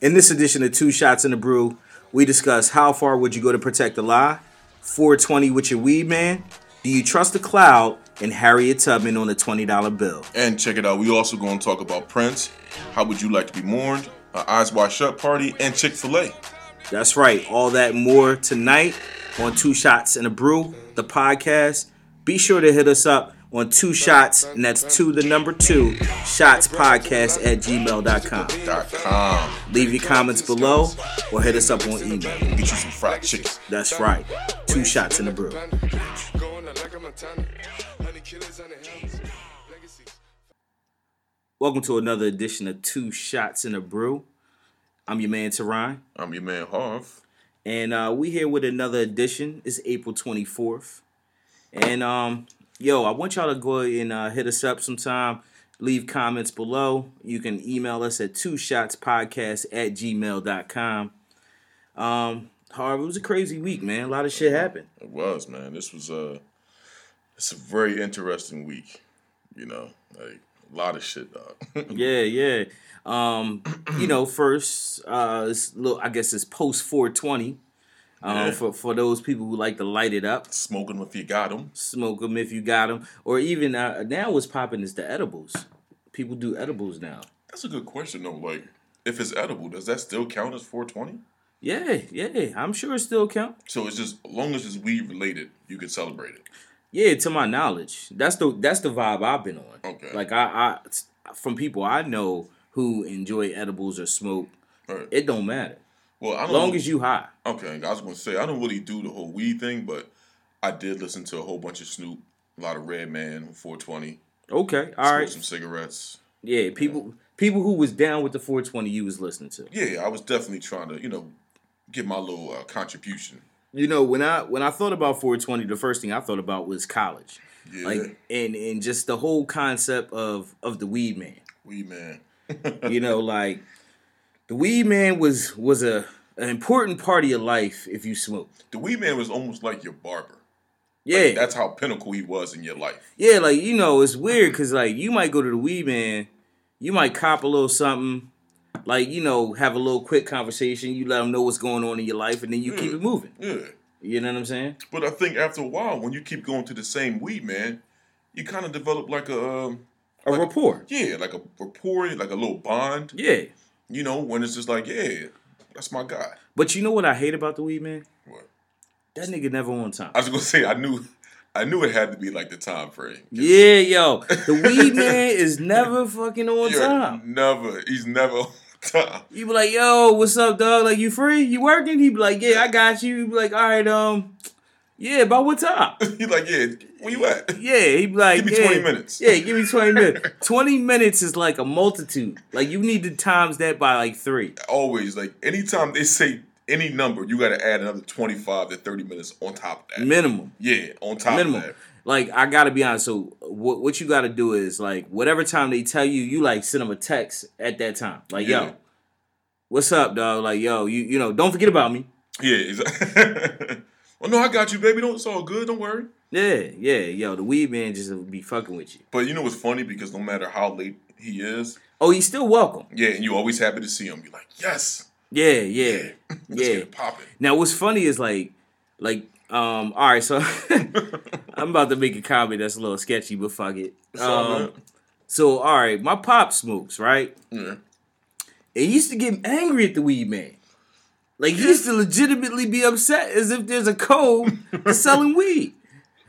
In this edition of Two Shots in the Brew, we discuss how far would you go to protect the lie, 420 with your weed man, do you trust the cloud, and Harriet Tubman on the $20 bill. And check it out, we also going to talk about Prince, how would you like to be mourned, an Eyes Wide Shut party, and Chick fil A. That's right, all that more tonight on Two Shots and a Brew, the podcast. Be sure to hit us up on two shots, and that's two the number two, shots podcast at gmail.com. Com. Leave your comments below or hit us up on email. Get you some fried chicken. That's right, two shots in the brew. Welcome to another edition of Two Shots and a Brew. I'm your man Teron, I'm your man Harv. and uh, we here with another edition. It's April 24th, and um, yo, I want y'all to go and uh, hit us up sometime. Leave comments below. You can email us at two shots podcast at gmail.com. Um, Harv, it was a crazy week, man. A lot of shit happened. It was, man. This was a, it's a very interesting week. You know, like a lot of shit, dog. Yeah, yeah. Um, you know, first, uh, little, I guess it's post 420. Um, Yeah. for, for those people who like to light it up, Smoking if you got them. smoke them if you got them, or even uh, now what's popping is the edibles. People do edibles now. That's a good question, though. Like, if it's edible, does that still count as 420? Yeah, yeah, I'm sure it still count. So it's just, as long as it's weed related, you can celebrate it. Yeah, to my knowledge, that's the that's the vibe I've been on. Okay. Like I, I from people I know who enjoy edibles or smoke, Right. it don't matter. Well, I As don't long as you high. Okay, I was gonna say I don't really do the whole weed thing, but I did listen to a whole bunch of Snoop, a lot of Redman, 420, Okay, all right. some cigarettes. Yeah, people people who was down with the 420 you was listening to. Yeah, I was definitely trying to, you know, give my little uh, contribution. You know, when I when I thought about 420, the first thing I thought about was college. Yeah, Like and and just the whole concept of of the weed man. weed man. You know, like the weed man was was a an important part of your life if you smoked. the weed man was almost like your barber. Yeah. That's how pinnacle he was in your life. yeah, like you know, it's weird cuz like you might go to the weed man, you might cop a little something like you know, have a little quick conversation, you let them know what's going on in your life and then you keep it moving. Yeah, You know what I'm saying? but I think after a while, when you keep going to the same weed man, you kind of develop like a um, A Like- rapport. yeah, like a rapport, like a little bond. Yeah. You know, when it's just like, yeah, that's my guy. But you know what I hate about the weed man? What? That nigga never on time. I was gonna say I knew I knew it had to be like the time frame. Yeah, yo, the weed man is never fucking on You're time. Never. He's never on time. You be like, yo, what's up, dog? Like, you free? You working? He be like, yeah, I got you. You be like, all right, um, yeah, about what time? He's like, yeah, where you at? Yeah, he be like, Give me yeah, 20 minutes. Yeah, give me twenty minutes. twenty minutes is like a multitude. Like you need to times that by like three. Always like anytime they say any number, you gotta add another twenty five to thirty minutes on top of that. Minimum. yeah, on top minimum. of that. Like I gotta be honest. So what what you gotta do is like whatever time they tell you, you like send them a text at that time. Like Yeah. yo, what's up, dog? Like yo, you you know, don't forget about me. Yeah, exactly. well no, I got you, baby. Don't it's all good, don't worry. Yeah, yeah, yo, the weed man just be fucking with you. But you know what's funny? Because no matter how late he is, Oh, he's still welcome. yeah, and you always happy to see him. You're like, yes, Yeah, yeah, yeah. get it popping. Now what's funny is like, like, um, all right, so I'm about to make a comment that's a little sketchy, but fuck it. Um, so all right, my pop smokes, right? Yeah. He used to get angry at the weed man. Like he used to legitimately be upset as if there's a code selling weed.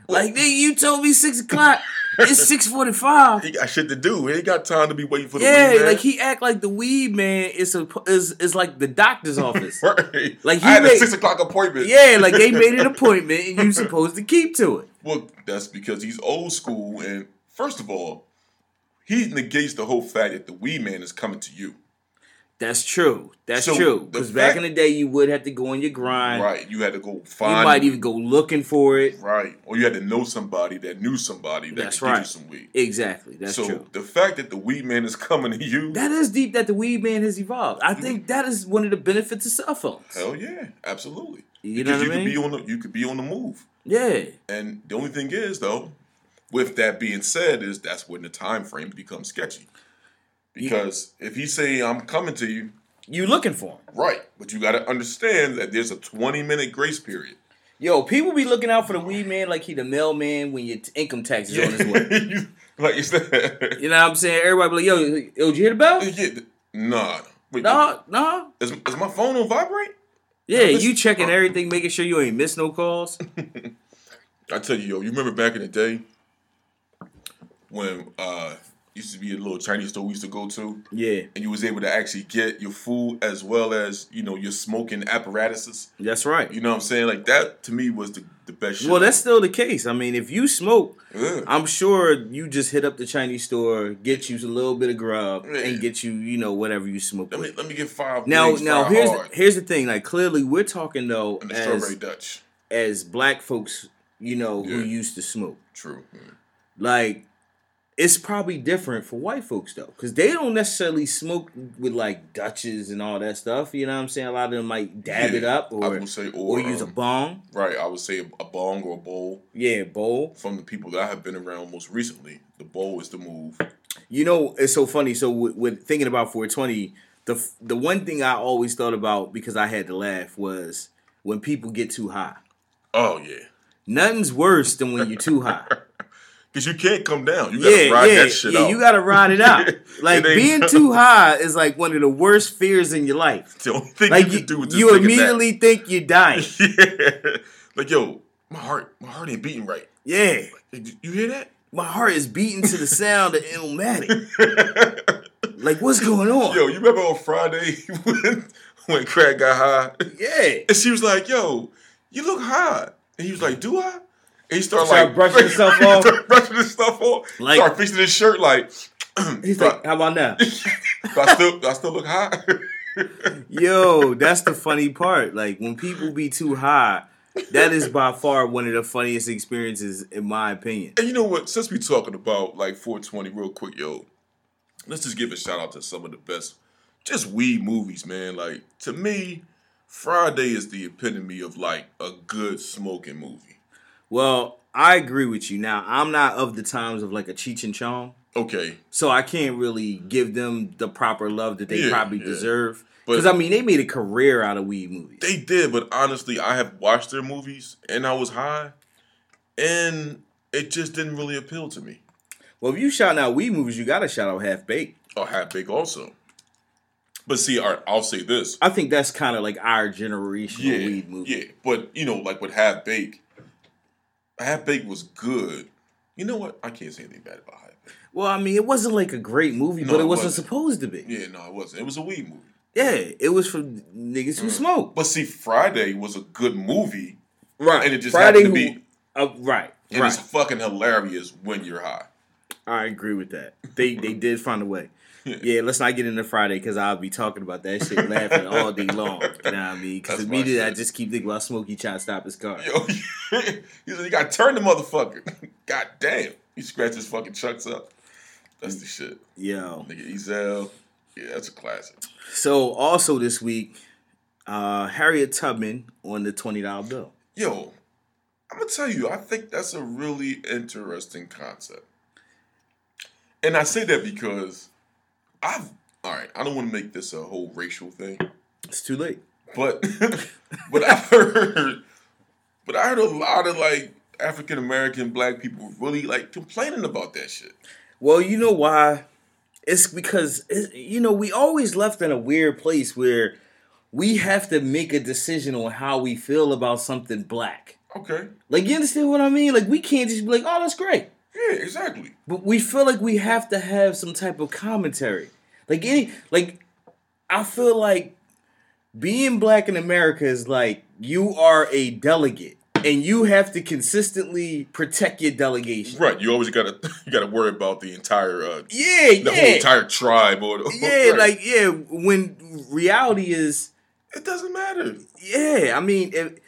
Like nigga, you told me six o'clock. It's six forty five. He got shit to do. He ain't got time to be waiting for the Yeah, weed man. Yeah, like he act like the weed man is a, is is like the doctor's office. Right. Like, he I had made- a six o'clock appointment. Yeah, like they made an appointment and you supposed to keep to it. Well, that's because he's old school, and first of all, he negates the whole fact that the weed man is coming to you. That's true. That's So, true. Because back in the day, you would have to go on your grind. Right. You had to go find. You might even go looking for it. Right. Or you had to know somebody that knew somebody that That's could give you some weed. Exactly. That's true. so true. the fact that the weed man is coming to you, That is deep that the weed man has evolved. I think that is one of the benefits of cell phones. hell yeah, absolutely. You know because what I you mean? could be on the you could be on the move. Yeah. And the only thing is though, with that being said, is that's when the time frame becomes sketchy. Because if he say I'm coming to you, you looking for them. Right, but you got to understand that there's a 20 minute grace period. Yo, people be looking out for the weed man like he the mailman when your t- income tax is on his way. You- like you said, You know what I'm saying? Everybody be like, yo, yo, did you hear the bell? yeah, nah. Wait, Nah, nah. Is, is my phone on vibrate? Yeah, you checking everything, making sure you ain't miss no calls. I tell you, yo, you remember back in the day when uh used to be a little Chinese store we used to go to, Yeah, and you was able to actually get your food as well as you know your smoking apparatuses. that's right. You know what I'm saying? Like that to me was the, the best shit. Well, that's still the case. I mean, if you smoke, Yeah. I'm sure you just hit up the Chinese store, get you a little bit of grub, Yeah. and get you, you know, whatever you smoke. Let me let me get five. Now, wings now fried here's hard the, here's the thing. Like clearly, we're talking though and the as strawberry Dutch. as black folks, you know, who used to smoke. True. Yeah. Like, it's probably different for white folks though, because they don't necessarily smoke with like Dutches and all that stuff. You know what I'm saying? A lot of them might dab it Yeah, up I or would say or, or use a um, bong. right. I would say a, a bong or a bowl. Yeah, bowl. From the people that I have been around most recently, the bowl is the move. You know, it's so funny. So with, with thinking about 420, the the one thing I always thought about because I had to laugh was when people get too high. Oh yeah, Nothing's worse than when you're too high. because you can't come down. You gotta yeah, ride yeah, that shit yeah. out. You gotta ride it out. Like It being too high is like one of the worst fears in your life. the only thing Like you you, can do is just you take a nap. immediately think you're dying. yeah. Like yo, my heart, my heart ain't beating right. Yeah, did You hear that? my heart is beating to the sound of Illmatic. Like what's going on? Yo, you remember on Friday when when Craig got high? Yeah. And she was like, "Yo, you look high," and he was like, "Do I?" And he started Started like brushing himself off. started brushing his stuff off. Like- started fixing his shirt. Like, He's do, like, how about now? I, do I still, do I still look high? Yo, that's the funny part. Like when people be too high, that is by far one of the funniest experiences in my opinion. and you know what? Since we talking about like 420, real quick, yo, let's just give a shout out to some of the best, just weed movies, man. Like to me, Friday is the epitome of like a good smoking movie. Well, I agree with you. Now, I'm not of the times of like a Cheech and Chong, Okay, so I can't really give them the proper love that they Yeah, probably yeah. deserve. Because I mean, they made a career out of weed movies. They did, but honestly, I have watched their movies and I was high, and it just didn't really appeal to me. well, if you shout out weed movies, you gotta shout out Half Baked. Oh, Half Baked also. But see, right, I'll say this. I think that's kind of like our generational Yeah, weed movie. yeah, but you know, like with Half Bake, Half Bake was good. You know what? I can't say anything bad about Half Bake. Well, I mean, it wasn't like a great movie, No, but it it wasn't, wasn't. supposed to be. Yeah, no, it wasn't. It was a weed movie. Yeah, it was for niggas who Mm. smoke. But see, Friday was a good movie, Right. and it just Friday happened to who- be, Uh, right. and right. it's fucking hilarious when you're high. I agree with that. They they did find a way. Yeah. Let's not get into Friday because I'll be talking about that shit, laughing all day long. You know what I mean? Because immediately I just keep thinking about Smokey trying to stop his car. Yo, he said you got to turn the motherfucker. God damn, he scratched his fucking chucks up. That's the shit. Yo. Nigga Ezal, yeah, that's a classic. So also this week, uh, Harriet Tubman on the twenty dollar bill. Yo, I'm gonna tell you, I think that's a really interesting concept. And I say that because I've all right, I don't want to make this a whole racial thing, It's too late. but but I heard but I heard a lot of like African American black people really like complaining about that shit. Well, you know why? It's because it, you know we always left in a weird place where we have to make a decision on how we feel about something black. Okay. Like you understand what I mean? Like we can't just be like, "Oh, that's great." Yeah, exactly. But we feel like we have to have some type of commentary. Like any like I feel like being black in America is like you are a delegate and you have to consistently protect your delegation. Right. You always gotta you gotta worry about the entire uh Yeah, the yeah. whole entire tribe or yeah, right. like yeah, when reality is it doesn't matter. yeah, I mean it,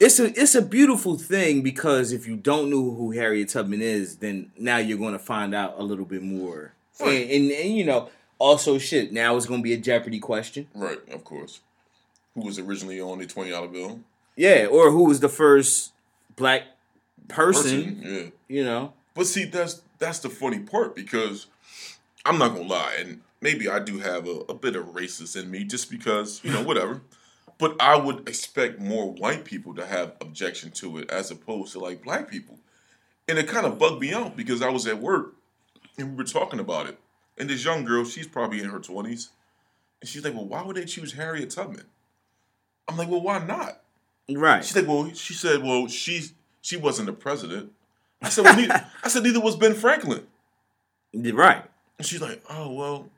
it's a it's a beautiful thing because if you don't know who Harriet Tubman is, then now you're going to find out a little bit more. Right. And, and and you know, also shit, now it's going to be a Jeopardy question. Right, of course. Who was originally on the twenty dollar bill? Yeah, or who was the first black person, Yeah. you know? But see, that's that's the funny part because I'm not gonna lie, and maybe I do have a, a bit of racist in me, just because you know whatever. But I would expect more white people to have objection to it as opposed to like black people, and it kind of bugged me out because I was at work and we were talking about it, and this young girl, she's probably in her twenties, and she's like, "Well, why would they choose Harriet Tubman?" I'm like, "Well, why not?" Right. She's like, "Well," she said, "Well, she she wasn't the president." I said, "Well, neither, I said neither was Ben Franklin." Right. And she's like, "Oh well,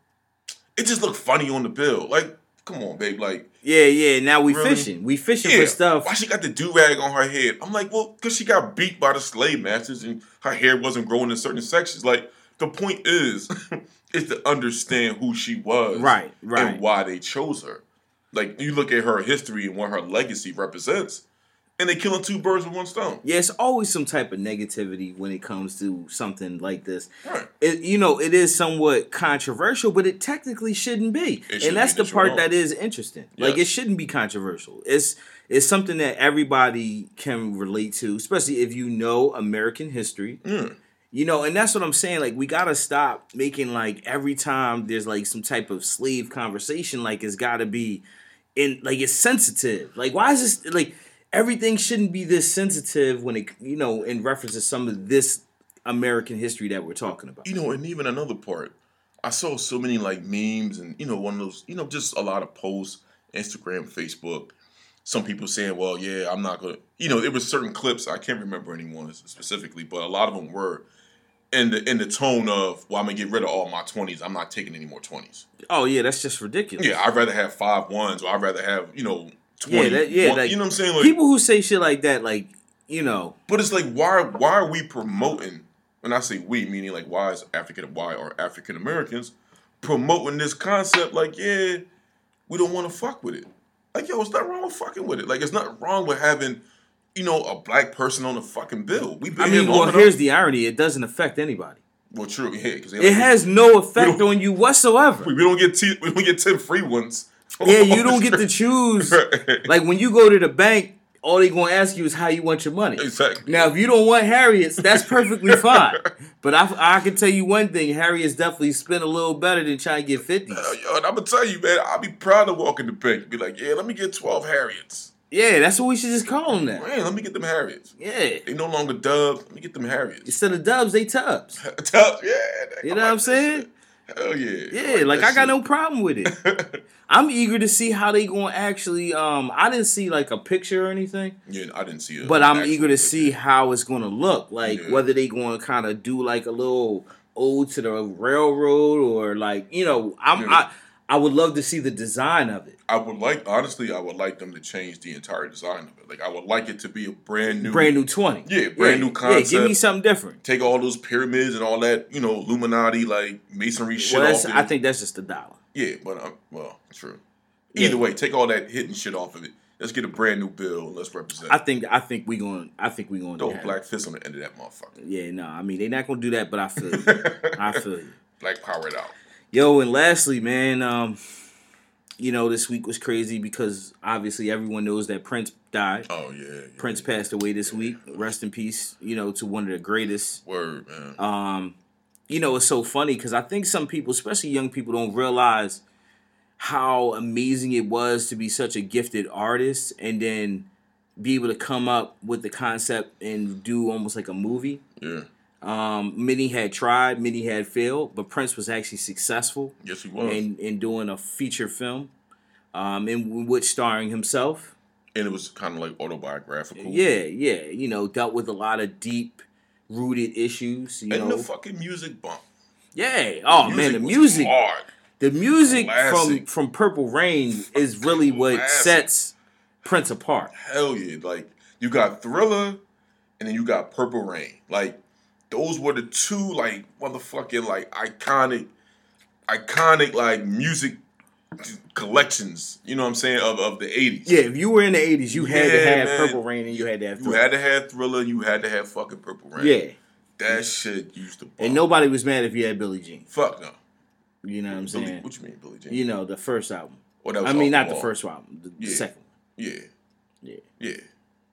it just looked funny on the bill. Like, come on, babe. Like, Yeah, yeah. Now we Really? fishing. We fishing yeah, for stuff. why she got the do rag on her head? I'm like, well, because she got beat by the slave masters and her hair wasn't growing in certain sections. Like, the point is, is to understand who she was, Right, right. and why they chose her. Like, you look at her history and what her legacy represents, and they're killing two birds with one stone. Yeah, it's always some type of negativity when it comes to something like this. Right. It, you know, it is somewhat controversial, but it technically shouldn't be, It and that's be, the part that is interesting. Like, it shouldn't be controversial. It's it's something that everybody can relate to, especially if you know American history. Mm. You know, and that's what I'm saying. Like, we gotta stop making like every time there's like some type of slave conversation, like it's gotta be in like it's sensitive. Like, why is this like everything shouldn't be this sensitive when it you know in reference to some of this American history that we're talking about. You know, and even another part, I saw so many like memes and you know one of those, you know, just a lot of posts, Instagram, Facebook. Some people saying, "Well, yeah, I'm not gonna," you know, there was certain clips I can't remember anyone specifically, but a lot of them were in the in the tone of, "Well, I'm gonna get rid of all my 20s. I'm not taking any more 20s." Oh yeah, that's just ridiculous. Yeah, I'd rather have five ones, or I'd rather have you know 20. Yeah, that- yeah, like, you know what I'm saying? Like, People who say shit like that, like you know, But it's like why why are we promoting when I say we, meaning like why is African why are African Americans promoting this concept like, yeah, we don't want to fuck with it. Like, yo, it's not wrong with fucking with it. Like it's not wrong with having, you know, a black person on the fucking bill. We've been I mean, well, here's the irony: it doesn't affect anybody. well, true, yeah, because It has no effect on you whatsoever. we, we don't get t- we don't get ten free ones. Yeah, you don't get to choose. Like when you go to the bank, all they gonna ask you is how you want your money. exactly. Now, if you don't want Harriet's, that's perfectly fine. But I, I can tell you one thing: Harriet's definitely spent a little better than trying to get. Hell, yo, and I'm gonna tell you, man, I'll be proud to walk in the bank and be like, yeah, let me get twelve Harriets. Yeah, that's what we should just call them now. Man, let me get them Harriets. Yeah, They no longer dubs. Let me get them Harriets. instead of dubs, they tubs. Tubs, yeah. You know what I'm saying? shit. Hell yeah. Yeah, like I got that no problem with it. I'm eager to see how they gonna actually. Um, I didn't see like a picture or anything. yeah, I didn't see it. but I'm eager to see how it's gonna look. Like Yeah. whether they going to kind of do like a little ode to the railroad or like you know, I'm Yeah. I I would love to see the design of it. I would like, honestly, I would like them to change the entire design of it. Like, I would like it to be a brand new, Brand new twenty. Yeah, brand new concept. Yeah, give me something different. Take all those pyramids and all that, you know, Illuminati like masonry shit Well, off. I think that's just a dollar. Yeah, but um, well, true. Yeah. Either way, take all that hidden shit off of it. Let's get a brand new bill. and Let's represent. I think I think we going I think we going Throw to a black fist on the end of that motherfucker. Yeah, no, I mean they're not gonna do that, but I feel you. I feel you. Black power it out. Yo, and lastly, man, um, you know, this week was crazy because obviously everyone knows that Prince died. Oh yeah, yeah. Prince passed away this week. Rest in peace, you know, to one of the greatest. Word, man. Um, you know, it's so funny because I think some people, especially young people, don't realize how amazing it was to be such a gifted artist and then be able to come up with the concept and do almost like a movie. yeah. Um, many had tried, many had failed, but Prince was actually successful Yes, he was. in, in doing a feature film, um, in which starring himself. and it was kind of like autobiographical. Yeah, yeah, you know, dealt with a lot of deep rooted issues. You and know, the fucking music bump. yeah. Oh man, the music, hard. the music from from Purple Rain is really what Classic. sets Prince apart. Hell yeah! Like you got Thriller, and then you got Purple Rain. Like those were the two like motherfucking like iconic, iconic like music collections. You know what I'm saying of of the '80s. Yeah, if you were in the eighties, you had to have man. Purple Rain and you had to have You Thriller. had to have Thriller. You had to have fucking Purple Rain. yeah, That shit used to. Bump. and nobody was mad if you had Billie Jean. Fuck no. You know what I'm Billy, saying? what you mean, Billie Jean? You know, the first album. Oh, that was I mean, not the first album, the, the Yeah. second. Yeah, Yeah, yeah.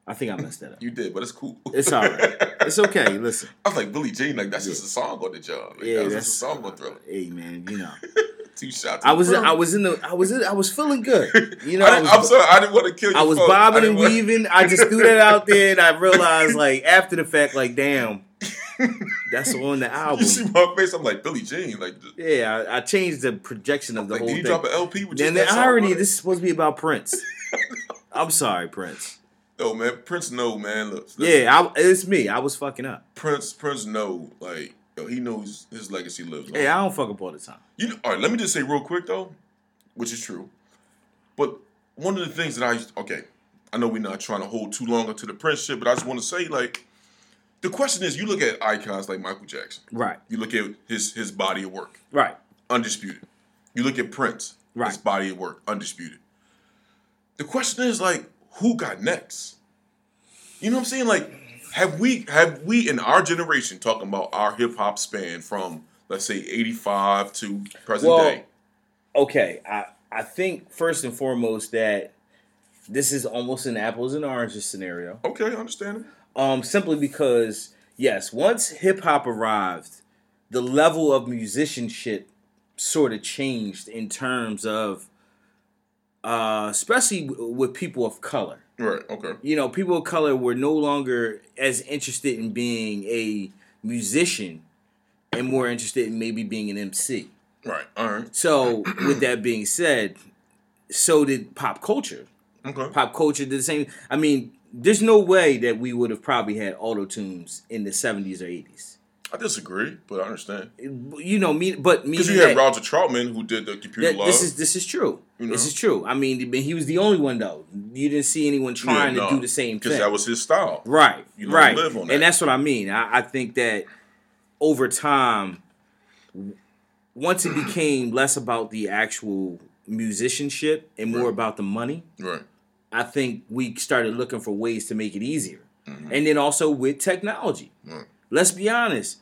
I think I messed that up. You did, but it's cool. It's all right. It's okay. Listen. I was like Billie Jean, like that's just a song on the job. Like, Yeah, that's a song on Thriller. Hey man, you know. Two shots. I was I was in the I was in, I was feeling good. You know, I I am sorry. I didn't want to kill you. I was bobbing and weaving. I just threw that out there, and I realized like after the fact, like damn, that's on the album. You see my face? I'm like Billie Jean. Like, yeah, I, I changed the projection of the like whole did you drop an LP? With Then the irony, this is supposed to be about Prince. I'm sorry, Prince. No man, Prince. No man. Look, Yeah, I, it's me. I was fucking up. Prince. Prince. No, like yo, he knows his legacy lives. on. Hey, I don't fuck up all the time. You know, all right, let me just say real quick though, which is true. But one of the things that I used okay, I know we're not trying to hold too long onto the Prince shit, but I just want to say like the question is you look at icons like Michael Jackson. Right, You look at his his body of work, right. undisputed. You look at Prince, right? his body of work, undisputed. The question is like, who got next? You know what I'm saying? Like, have we have we in our generation talking about our hip hop span from let's say 85 to present Well, day? Okay, I I think first and foremost that this is almost an apples and oranges scenario. Okay, I understand it. Um, simply because yes, once hip hop arrived, the level of musicianship sort of changed in terms of, uh, especially with people of color. Right, okay. You know, people of color were no longer as interested in being a musician and more interested in maybe being an MC. Right, all right. So, with that being said, so did pop culture. Okay. Pop culture did the same. I mean, there's no way that we would have probably had auto tunes in the 70s or 80s. I disagree, but I understand. You know, me, but me. Because you had Roger Troutman who did the computer that, love. this is this is true. You This is true. I mean, he was the only one though. You didn't see anyone trying to do the same thing Because that was his style. Right, You right, live on that. and that's what I mean. I, I think that over time, once it became less about the actual musicianship and more Right. about the money, Right. I think we started looking for ways to make it easier, mm-hmm. and then also with technology. Right. Let's be honest.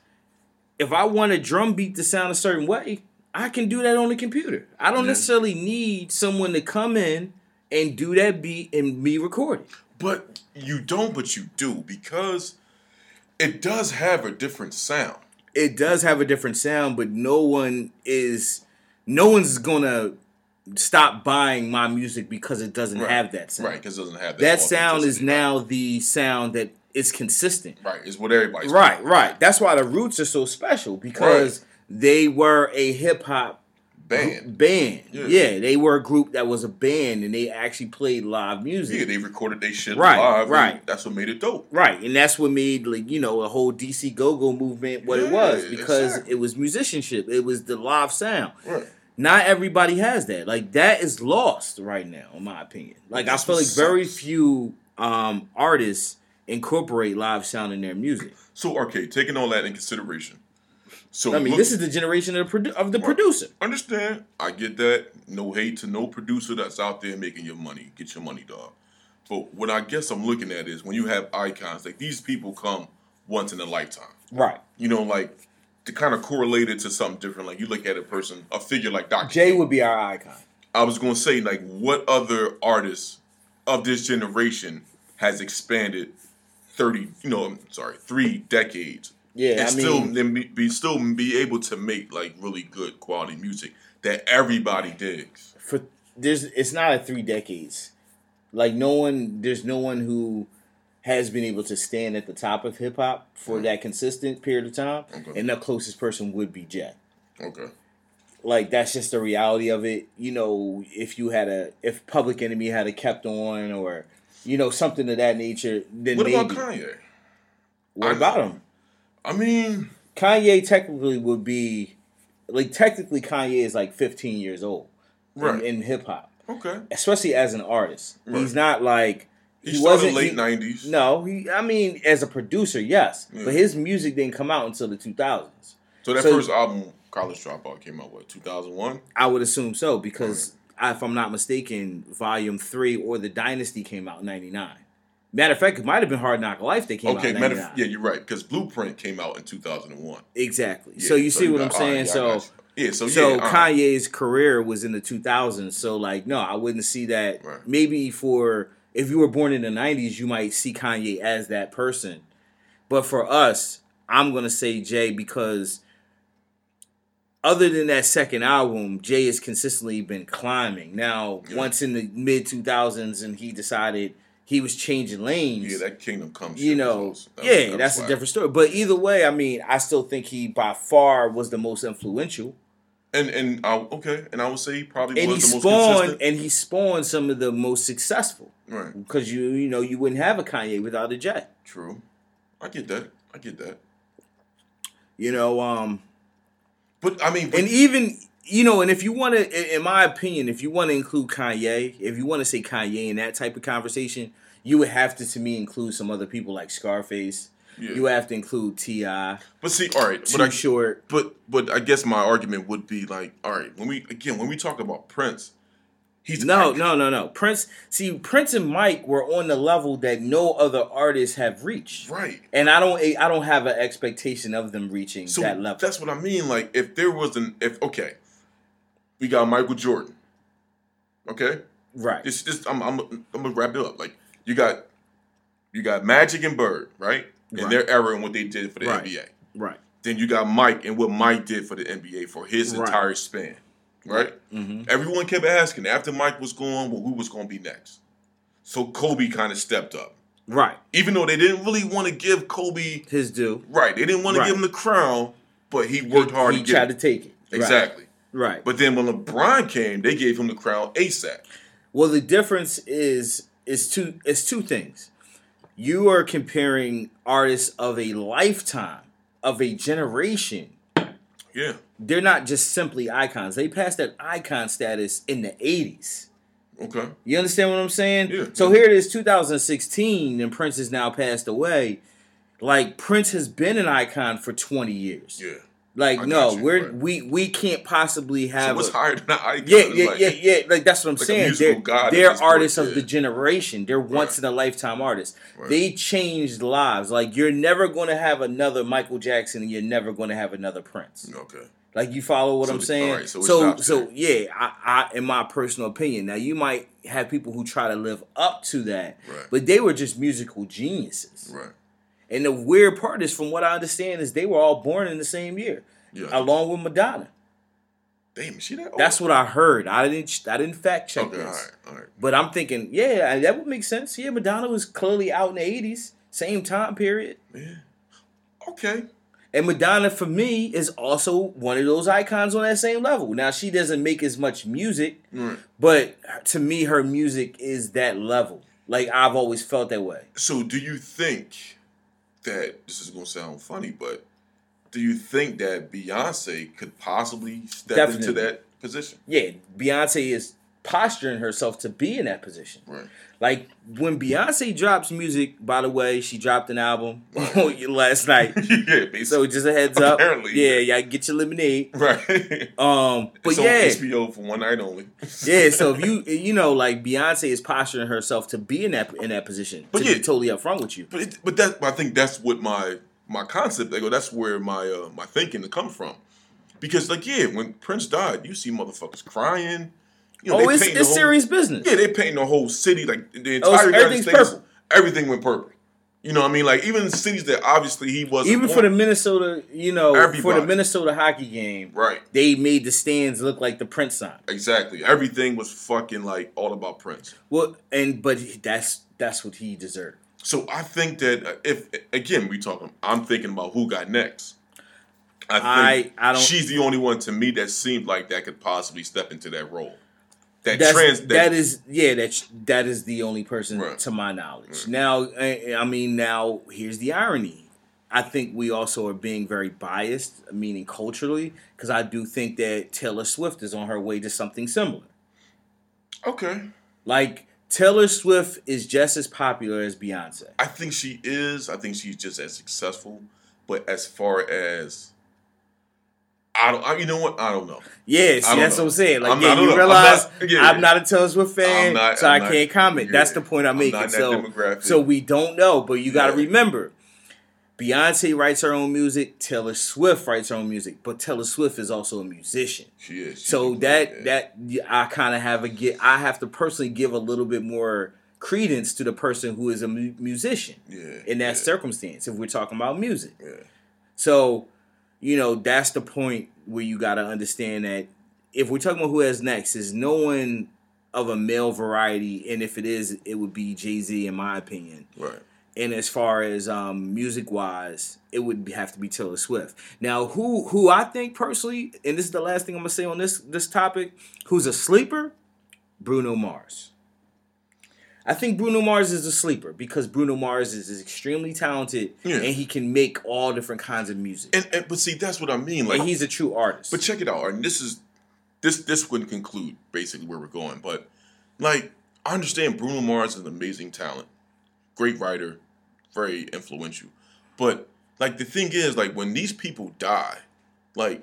If I want a drum beat to sound a certain way, I can do that on the computer. I don't necessarily need someone to come in and do that beat and me record it. But you don't, but you do, because it does have a different sound. it does have a different sound, but no one is no one's gonna stop buying my music because it doesn't Right. have that sound. Right, because it doesn't have that. That sound is now the sound that is consistent. Right, it's what everybody's Right, right. That's why the roots are so special because they were a hip hop band. band. Yeah. Yeah. they were a group that was a band and they actually played live music. Yeah, they recorded their shit Right, live. right. That's what made it dope. Right, and that's what made like you know the whole DC Go Go movement what it was because exactly. it was musicianship, it was the live sound. Right. Not everybody has that. Like that is lost right now, in my opinion. Like I feel like very few um, artists incorporate live sound in their music. So, okay, taking all that in consideration. So I mean, look- this is the generation of the, produ- of the producer. Understand? I get that. No hate to no producer that's out there making your money. Get your money, dog. But what I guess I'm looking at is when you have icons, like these people come once in a lifetime. Right. You know, like to kind of correlate it to something different. Like you look at a person, a figure like Dr. Jay would be our icon. I was gonna say, like, what other artists of this generation has expanded thirty? You know, I'm sorry, three decades. Yeah, and I still mean- then be, be still be able to make like really good quality music that everybody digs. For there's it's not a three decades. Like no one there's no one who has been able to stand at the top of hip hop for mm-hmm. that consistent period of time. Okay. And the closest person would be Jay. Okay. like that's just the reality of it. You know, if you had a if Public Enemy had a kept on or you know something of that nature, then What maybe. about Kanye? What I- about him? I mean, Kanye technically would be like technically Kanye is like 15 years old Right. in, in hip hop, okay. especially as an artist. Right. He's not like He, he, wasn't late nineties. No, he. I mean, as a producer, yes, Yeah. but his music didn't come out until the 2000s. So that So- first album, College Dropout, came out what two thousand one. I would assume so because if I'm not mistaken, Volume Three or the Dynasty came out in '99. Matter of fact, it might have been Hard Knock Life that came Okay, out '99. yeah, you're right because Blueprint came out in two thousand and one. Exactly. so you see what I'm saying? so yeah, so so yeah, right. Kanye's career was in the 2000s. So like, no, I wouldn't see that. Right. Maybe for if you were born in the 90s, you might see Kanye as that person. But for us, I'm gonna say Jay because other than that second album, Jay has consistently been climbing. Now, Yeah. once in the mid 2000s, and he decided he was changing lanes. Yeah, that Kingdom Come. you know, was- that was- yeah, that that's a different story. But either way, I mean, I still think he by far was the most influential, And and I, okay, and I would say he probably and he was the most spawned and he spawned some of the most successful. Right. Because you you know you wouldn't have a Kanye without a Jay. True. I get that. I get that. You know, um, But I mean, but, and even you know, and if you want to, in my opinion, if you want to include Kanye, if you want to say Kanye in that type of conversation, you would have to, to me, include some other people like Scarface. yeah. You have to include T.I., but see, all right. Too But I, Short. but but I guess my argument would be like, all right, when we again when we talk about Prince, he's No, icon- no, no, no. Prince. See, Prince and Mike were on the level that no other artists have reached, right. and I don't, I don't have an expectation of them reaching So that level. that's what I mean. Like, if there was an if okay, we got Michael Jordan. Okay, Right. It's just I'm I'm I'm gonna wrap it up. Like you got you got Magic and Bird, right? In Right. their era and what they did for the Right. NBA. Right. Then you got Mike and what Mike did for the NBA for his Right. entire span. Right? hmm Everyone kept asking after Mike was gone, well, who was gonna be next? So Kobe kind of stepped up. Right. Even though they didn't really want to give Kobe His due. right, they didn't want to give him the crown, but he worked hard He to tried to take it. Exactly. Right. But then when LeBron came, they gave him the crown ASAP. Well, the difference is is two is two things. You are comparing artists of a lifetime, of a generation. Yeah. They're not just simply icons. They passed that icon status in the 80s. Okay. You understand what I'm saying? Yeah. So here it is 2016 and Prince has now passed away. Like Prince has been an icon for 20 years. Yeah. Like I no, you, we're right. we we can't possibly So have what's a- higher than an icon? Yeah, yeah, like- yeah, yeah. Like that's what I'm like saying. They're, they're this point, artists of yeah. the generation. They're once Right. in a lifetime artists. Right. They changed lives. Like you're never going to have another Michael Jackson, and you're never going to have another Prince. Okay. Like you follow what So I'm the- saying? so so, so yeah, I, I, in my personal opinion, now you might have people who try to live up to that, Right. but they were just musical geniuses. Right. And the weird part is, from what I understand, is they were all born in the same year, Yeah. along with Madonna. Damn, is she that? Old? That's what I heard. I didn't, I didn't fact check Okay. this. All right. All right. But I'm thinking, yeah, that would make sense. Yeah, Madonna was clearly out in the 80s, same time period. Yeah. Okay. And Madonna, for me, is also one of those icons on that same level. Now, she doesn't make as much music, but to me, her music is that level. Like, I've always felt that way. So, do you think that this is going to sound funny, but do you think that Beyonce could possibly step into that position? Yeah, Beyonce is posturing herself to be in that position. Right. Like, when Beyonce drops music, by the way, she dropped an album Right. last night. yeah, basically. So, just a heads up. Apparently, yeah, yeah. get your lemonade. right. Um, but it's yeah, HBO for one night only. yeah. So if you you know like Beyonce is posturing herself to be in that in that position. But to yeah. be totally upfront with you. But it, but that I think that's what my my concept. I go. That's where my uh, my thinking to come from. Because like yeah, when Prince died, you see motherfuckers crying. You know, oh, it's, it's whole- serious business. Yeah, they painting the whole city like the Oh, entire United everything's States. purple. Everything went purple. You know what I mean? Like even cities that obviously he wasn't. Even for the Minnesota, you know, for the Minnesota hockey game, right, they made the stands look like the Prince sign. exactly. Everything was fucking like all about Prince. Well, and but that's that's what he deserved. So I think that uh, if again we talking, I'm thinking about who got next. I think I- I don't- She's the only one to me that seemed like that could possibly step into that role. That That's, trans. that is yeah that that is the only person Right. to my knowledge. Right. Now, I, I mean, now here's the irony. I think we also are being very biased, meaning culturally, because I do think that Taylor Swift is on her way to something similar. okay. Like Taylor Swift is just as popular as Beyonce. I think she is. I think she's just as successful. But as far as I don't, I, you know what? I don't know. Yeah, see, don't that's know. what I'm saying. Like, I'm yeah, not- you I'm realize not- yeah, I'm not a Taylor Swift fan, I'm not- so I'm I not- can't comment. That's the point I'm I'm making. not so, so we don't know, but you got to Yeah. remember, Beyonce writes her own music. Taylor Swift writes her own music, but Taylor Swift is also a musician. She is. She So can- that that I kind of have a get. I have to personally give a little bit more credence to the person who is a mu- musician yeah in that yeah, circumstance. If we're talking about music, Yeah. so you know that's the point where you got to understand that if we're talking about who has next, is no one of a male variety, and if it is, it would be Jay Z, in my opinion. Right. And as far as um, music wise, it would have to be Taylor Swift. Now, who who I think personally, and this is the last thing I'm gonna say on this this topic, who's a sleeper, Bruno Mars. I think Bruno Mars is a sleeper because Bruno Mars is, is extremely talented Yeah. and he can make all different kinds of music. And, and but see, that's what I mean. Like and he's a true artist. But check it out, and this is this this would conclude basically where we're going. But like, I understand Bruno Mars is an amazing talent, great writer, very influential. But like the thing is, like when these people die, like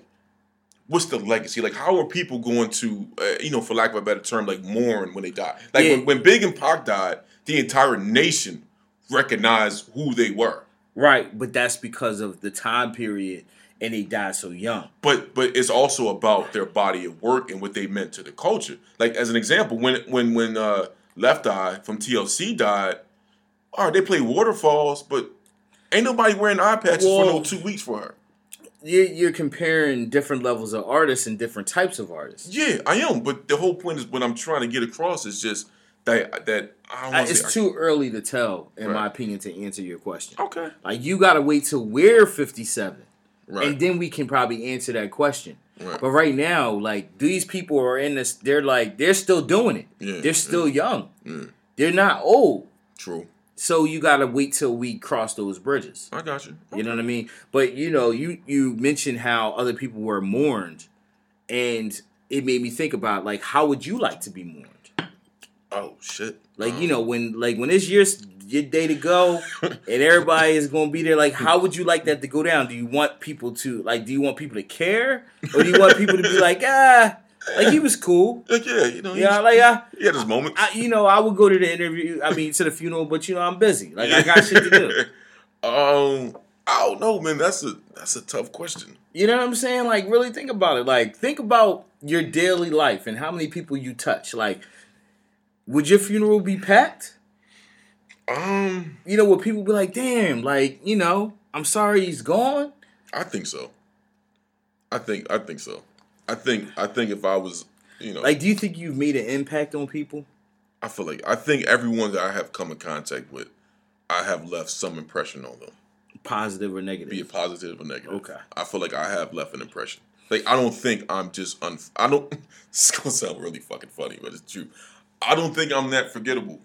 what's the legacy? Like how are people going to, uh, you know, for lack of a better term, like mourn when they die? Like Yeah. when, when Big and Pac died, the entire nation recognized who they were. right, but that's because of the time period and they died so young. but but it's also about their body of work and what they meant to the culture. Like as an example, when when when uh, Left Eye from TLC died, all right, they played Waterfalls, but ain't nobody wearing eye patches for no two weeks for her. You're, you're comparing different levels of artists and different types of artists. Yeah, I am, but the whole point is what I'm trying to get across is just that that I don't Uh, to it's say too early to tell, in my opinion, to answer your question. okay, Like you gotta wait till we're 57, right? and then we can probably answer that question. Right. But right now, like these people are in this, they're like they're still doing it. Yeah, they're still young. Yeah. They're not old. True, So you gotta wait till we cross those bridges. I got you. You know what I mean? But you know, you you mentioned how other people were mourned, and it made me think about like how would you like to be mourned? Oh shit! Like Um, you know when like when it's your your day to go and everybody is gonna be there. Like how would you like that to go down? Do you want people to like? Do you want people to care, or do you want people to be like ah, like he was cool? like, yeah, you know, Yeah, yeah, like I, he had his moments. I you know I would go to the interview. I mean to the funeral, but you know I'm busy. Like I got shit to do. Um, I don't know, man. That's a that's a tough question. You know what I'm saying? Like, really think about it. Like, think about your daily life and how many people you touch. Like, would your funeral be packed? Um, You know, would people be like, damn, like, you know, I'm sorry he's gone? I think so. I think I think so. I think I think if I was, you know, Like, do you think you've made an impact on people? I feel like I think everyone that I have come in contact with, I have left some impression on them, Positive or negative. be it positive or negative. Okay. I feel like I have left an impression. Like I don't think I'm just un. I don't. It's gonna sound really fucking funny, but it's true. I don't think I'm that forgettable.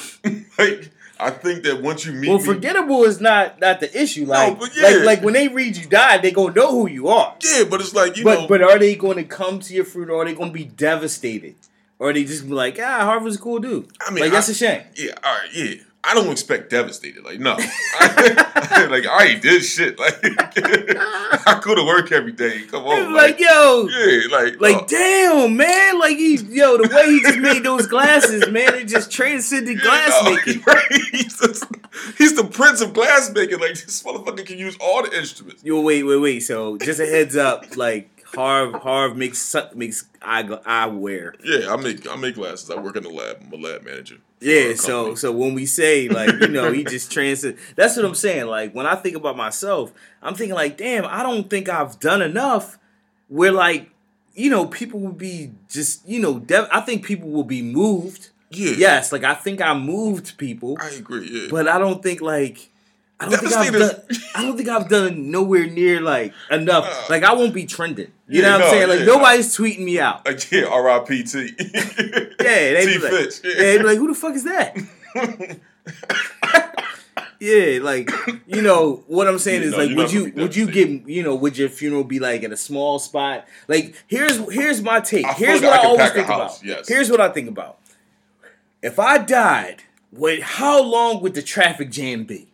like I think that once you meet Well, me, forgettable is not not the issue. Like, but yeah. like, like when they read you die, they gonna know who you are. yeah, but it's like you but know, but are they going to come to your funeral? Or are they going to be devastated? Or are they just be like, ah, Harvard's a cool dude? I mean, like that's a shame. Yeah, all right, yeah. I don't expect devastated. Like, no. like, I ain't did shit. Like, I go to work every day. Come on. like, yo, yeah, like, like uh, damn, man, like he, yo, the way he just made those glasses, man, it just transcended yeah, glass no, making. right? He's, the, he's the prince of glass making. Like, this motherfucker can use all the instruments. Yo, wait, wait, wait. So just a heads up, like Harv, Harv makes makes eye eyewear. Yeah, I make I make glasses. I work in the lab. I'm a lab manager. Yeah, so so when we say like you know he just transcend, that's what I'm saying. Like when I think about myself, I'm thinking like, damn, I don't think I've done enough. Where like you know people will be just you know dev- I think people will be moved. yeah, Yes, like I think I moved people, I agree. Yeah, but I don't think like I don't think I've done. I don't think I've done nowhere near like enough. Uh, Like I won't be trending. You yeah, know what I'm saying? Like yeah, nobody's tweeting me out. like yeah, R.I.P.T. Yeah, they T be like, Fitch. yeah, they be like, who the fuck is that? yeah, like you know what I'm saying Yeah, is no, like, would you would you get you know would your funeral be like at a small spot? Like here's here's my take. I Here's what I I, always think house, about. yes. Here's what I think about. If I died, wait, how long would the traffic jam be?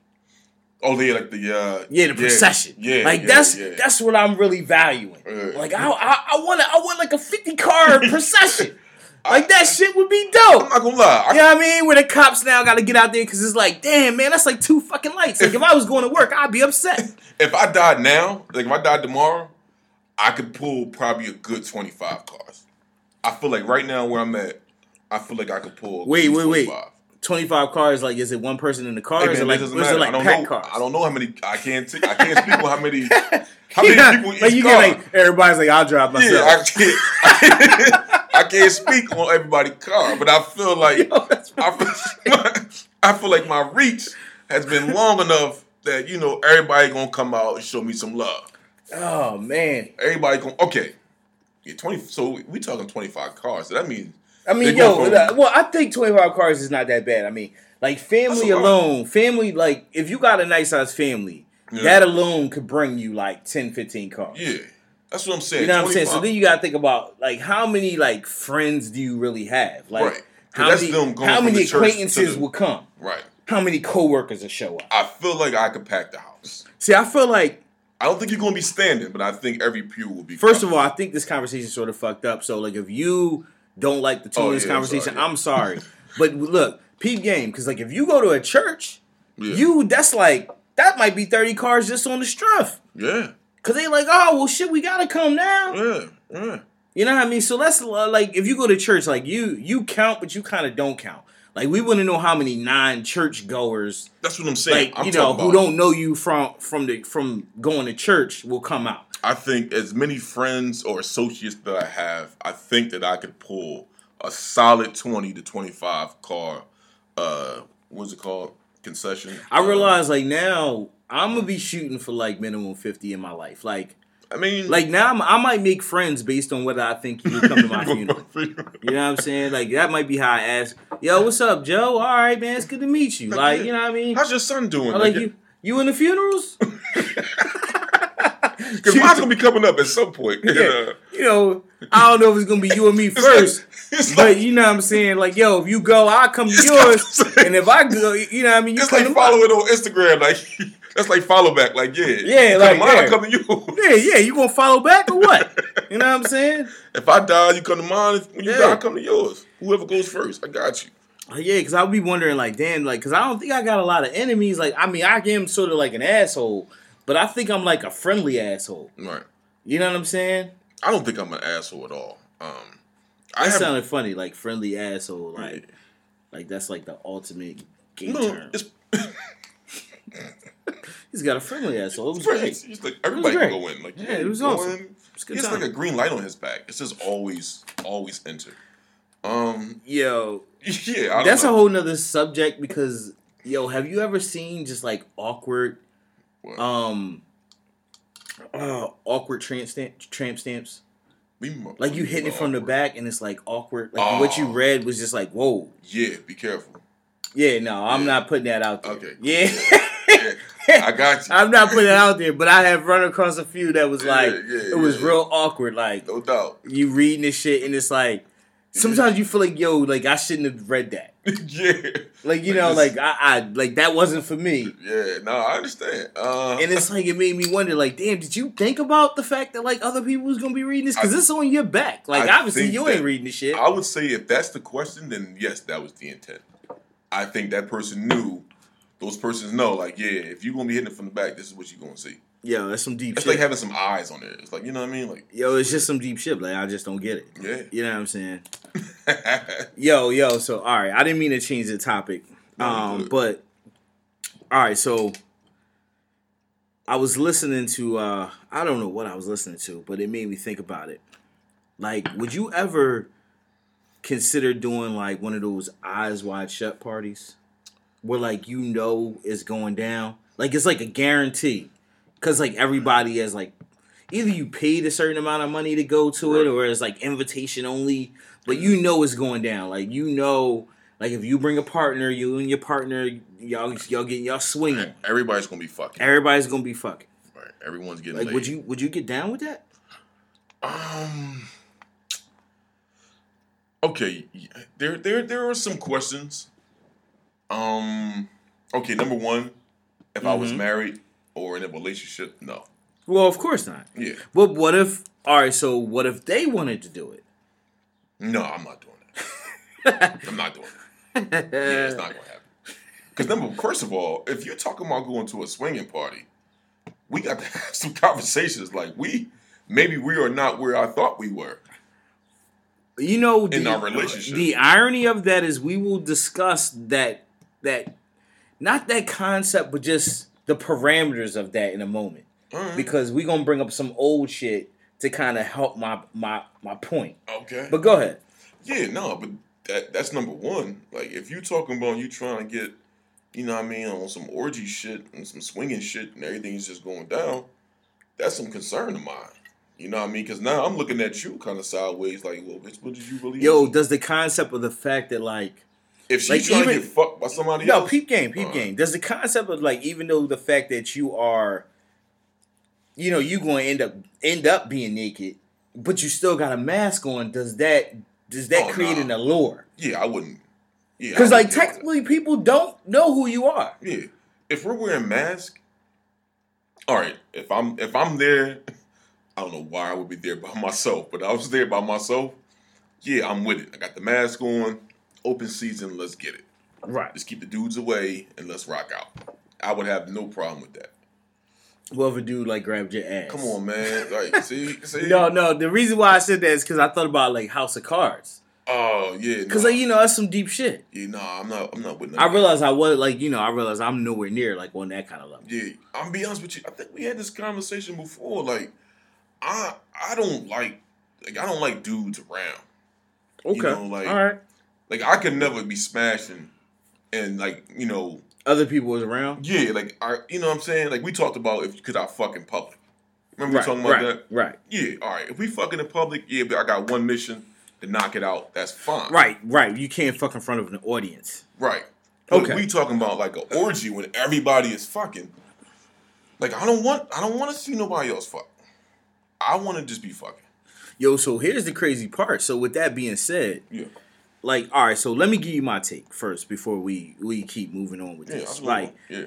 Oh, yeah, like the uh, Yeah, the procession. Yeah, like yeah, that's yeah. that's what I'm really valuing. Yeah. Like I I, I want I want like a 50 car procession. Like that shit would be dope. I'm not gonna lie. I, You know what I mean? Where the cops now got to get out there because it's like, damn, man, that's like two fucking lights. Like if I was going to work, I'd be upset. if I died now, like if I died tomorrow, I could pull probably a good 25 cars. I feel like right now where I'm at, I feel like I could pull. Wait, wait, wait. 25. cars. Like, is it one person in the car? Hey, or is man, it like, it is doesn't it matter. like I don't know. cars? I don't know how many. I can't. T- I can't speak on how many. How many Yeah, people like you car. get like everybody's like, I'll drive myself. yeah, I can't. I can't, I can't speak on everybody's car, but I feel like Yo, I feel, I feel like my reach has been long enough that you know everybody gonna come out and show me some love. oh man. Everybody going okay. Yeah, twenty. So we talking twenty five cars. So that means I mean, They yo, well, I think twenty five cars is not that bad. I mean, like family That's a lot. alone, family like if you got a nice size family, Yeah. that alone could bring you like 10, 15 cars. yeah, that's what I'm saying. You know what I'm saying? So then you gotta think about like how many like friends do you really have? Like Right. how that's many them going how many the church to acquaintances the- will come? right. How many coworkers will show up? I feel like I could pack the house. See, I feel like I don't think you're gonna be standing, but I think every pew will be. first covered. of all, I think this conversation sort of fucked up. So like if you don't like the tone Oh, of this yeah, I'm conversation, sorry. I'm sorry. but look, peep game, because like if you go to a church, Yeah. you that's like that might be 30 cars just on the struff. yeah, Cause they like, oh well shit, we gotta come now. yeah, yeah. You know what I mean? So that's uh, like if you go to church, like you you count, but you kind of don't count. Like we wouldn't know how many non church goers, That's what I'm saying. like I'm you know, who don't know you from from the from going to church will come out. I think as many friends or associates that I have, I think that I could pull a solid twenty to twenty five car. Uh, what's it called? Concession. I Uh, realize like now I'm gonna be shooting for like minimum fifty in my life. Like I mean, like now I'm, I might make friends based on whether I think you come to my funeral. You know what I'm saying? Like that might be how I ask. Yo, what's up, Joe? All right, man. It's good to meet you. Like you know what I mean? How's your son doing? I like you. You in the funerals? Because mine's gonna be coming up at some point. and, Yeah. uh, You know, I don't know if it's gonna be you and me first. like- But you know what I'm saying? Like, yo, if you go, I'll come to yours. And if I go, you know what I mean? You it's like following on Instagram. Like that's like follow back. Like yeah, Yeah, like, mine, I come to you. Yeah, yeah, you gonna follow back or what? You know what I'm saying? If I die, you come to mine. If- When you Yeah. die, I come to yours. Whoever goes first, I got you. Uh, Yeah, because I'll be wondering, like, damn, like, because I don't think I got a lot of enemies. Like, I mean, I am sort of like an asshole, but I think I'm like a friendly asshole. Right. You know what I'm saying? I don't think I'm an asshole at all. Um, I That have sounded funny, like friendly asshole. Like, like that's like the ultimate gay no. term. It's, He's got a friendly asshole. It was great. it's like everybody great. can go in. Like Yeah, it was awesome. in. It's He has like a green light on his back. It says always, always enter. Um, Yo, yeah, that's a whole nother subject because yo, have you ever seen just like awkward, What? um, uh, awkward tramp stamp tramp stamps? Like you hitting it from the back and it's like awkward. Like what you Oh. read was just like, whoa. Yeah, be careful. Yeah, no, I'm Yeah. not putting that out there. Okay. Yeah. I got you. I'm not putting it out there, but I have run across a few that was Yeah, like yeah, it was real awkward. Like No doubt. you reading this shit and it's like sometimes you feel like yo, like I shouldn't have read that. yeah. Like you know, this- like I, I like that wasn't for me. Yeah, no, I understand. Uh, And it's like it made me wonder, like, damn, did you think about the fact that like other people was gonna be reading this? Because it's on your back. Like I obviously you ain't reading the shit. I would say if that's the question, then yes, that was the intent. I think that person knew. Those persons know, like, yeah, if you're gonna be hitting it from the back, this is what you're gonna see. Yeah, that's some deep It's shit. like having some eyes on it. It's like you know what I mean, like, Yo, it's just some deep shit. Like I just don't get it. yeah. You know what I'm saying? Yo, yo. So all right, I didn't mean to change the topic. No, Um, but all right, so I was listening to uh I don't know what I was listening to, but it made me think about it. Like, would you ever consider doing like one of those eyes wide shut parties? Where like you know it's going down? Like it's like a guarantee. Cause like everybody has like either you paid a certain amount of money to go to it or it's like invitation only, but you know it's going down. Like you know like if you bring a partner, you and your partner, y'all y'all getting y'all swinging. Everybody's gonna be fucking. Everybody's gonna be fucking. Right. Everyone's getting Like, laid. would you would you get down with that? Um. Okay, there, there, there are some questions. Um. Okay, number one, if I was Mhm. married or in a relationship, no. Well, of course not. Yeah, But what if? All right, so what if they wanted to do it? no, I'm not doing that. I'm not doing that. Yeah, it's not gonna happen. Because number, first of all, if you're talking about going to a swinging party, we got to have some conversations. Like we, maybe we are not where I thought we were. You know, in the, our relationship. The irony of that is we will discuss that that not that concept, but just the parameters of that in a moment. Because we're gonna bring up some old shit to kind of help my my my point. okay. But go ahead. Yeah, no, but that that's number one. Like if you talking about you trying to get, you know what I mean, on some orgy shit and some swinging shit and everything's just going down, that's some concern of mine. You know what I mean? Because now I'm looking at you kind of sideways, like, well, bitch, what did you really? Yo, does the concept of the fact that like if she's like, trying even- to get fucked by somebody no else, peep game, peep Alright. game. Does the concept of like even though the fact that you are, you know, you going to end up end up being naked, but you still got a mask on. Does that does that Oh, create nah. an allure? yeah, I wouldn't. Yeah, Because like wouldn't deal with that. technically, people don't know who you are. Yeah. If we're wearing masks, all right. If I'm if I'm there, I don't know why I would be there by myself, but I was there by myself. Yeah, I'm with it. I got the mask on, open season. Let's get it. Right. Let's keep the dudes away and let's rock out. I would have no problem with that. Well, dude like grabbed your ass. Come on, man. Like, see, see. No, no. The reason why I said that is because I thought about like House of Cards. Oh yeah. Because nah. like you know that's some deep shit. yeah, nah, I'm not. I'm not with. I realize I was like you know I realized I'm nowhere near like on that kind of level. Yeah, I'm be honest with you. I think we had this conversation before. Like, I I don't like like I don't like dudes around. Okay. know, like- All right. Like I could never be smashing and like, you know, Other people was around. yeah, like I you know what I'm saying? Like we talked about if could I fuck in public. Remember Right. we talking about right. that? Right. Yeah, all right. If we fucking in public, yeah, but I got one mission to knock it out. That's fine. Right. Right. You can't fuck in front of an audience. Right. But Okay. we talking about like an orgy when everybody is fucking. Like I don't want I don't want to see nobody else fuck. I want to just be fucking. Yo, so here's the crazy part. So with that being said, Yeah. Like, all right, so let me give you my take first before we we keep moving on with Yeah. this. Like, yeah.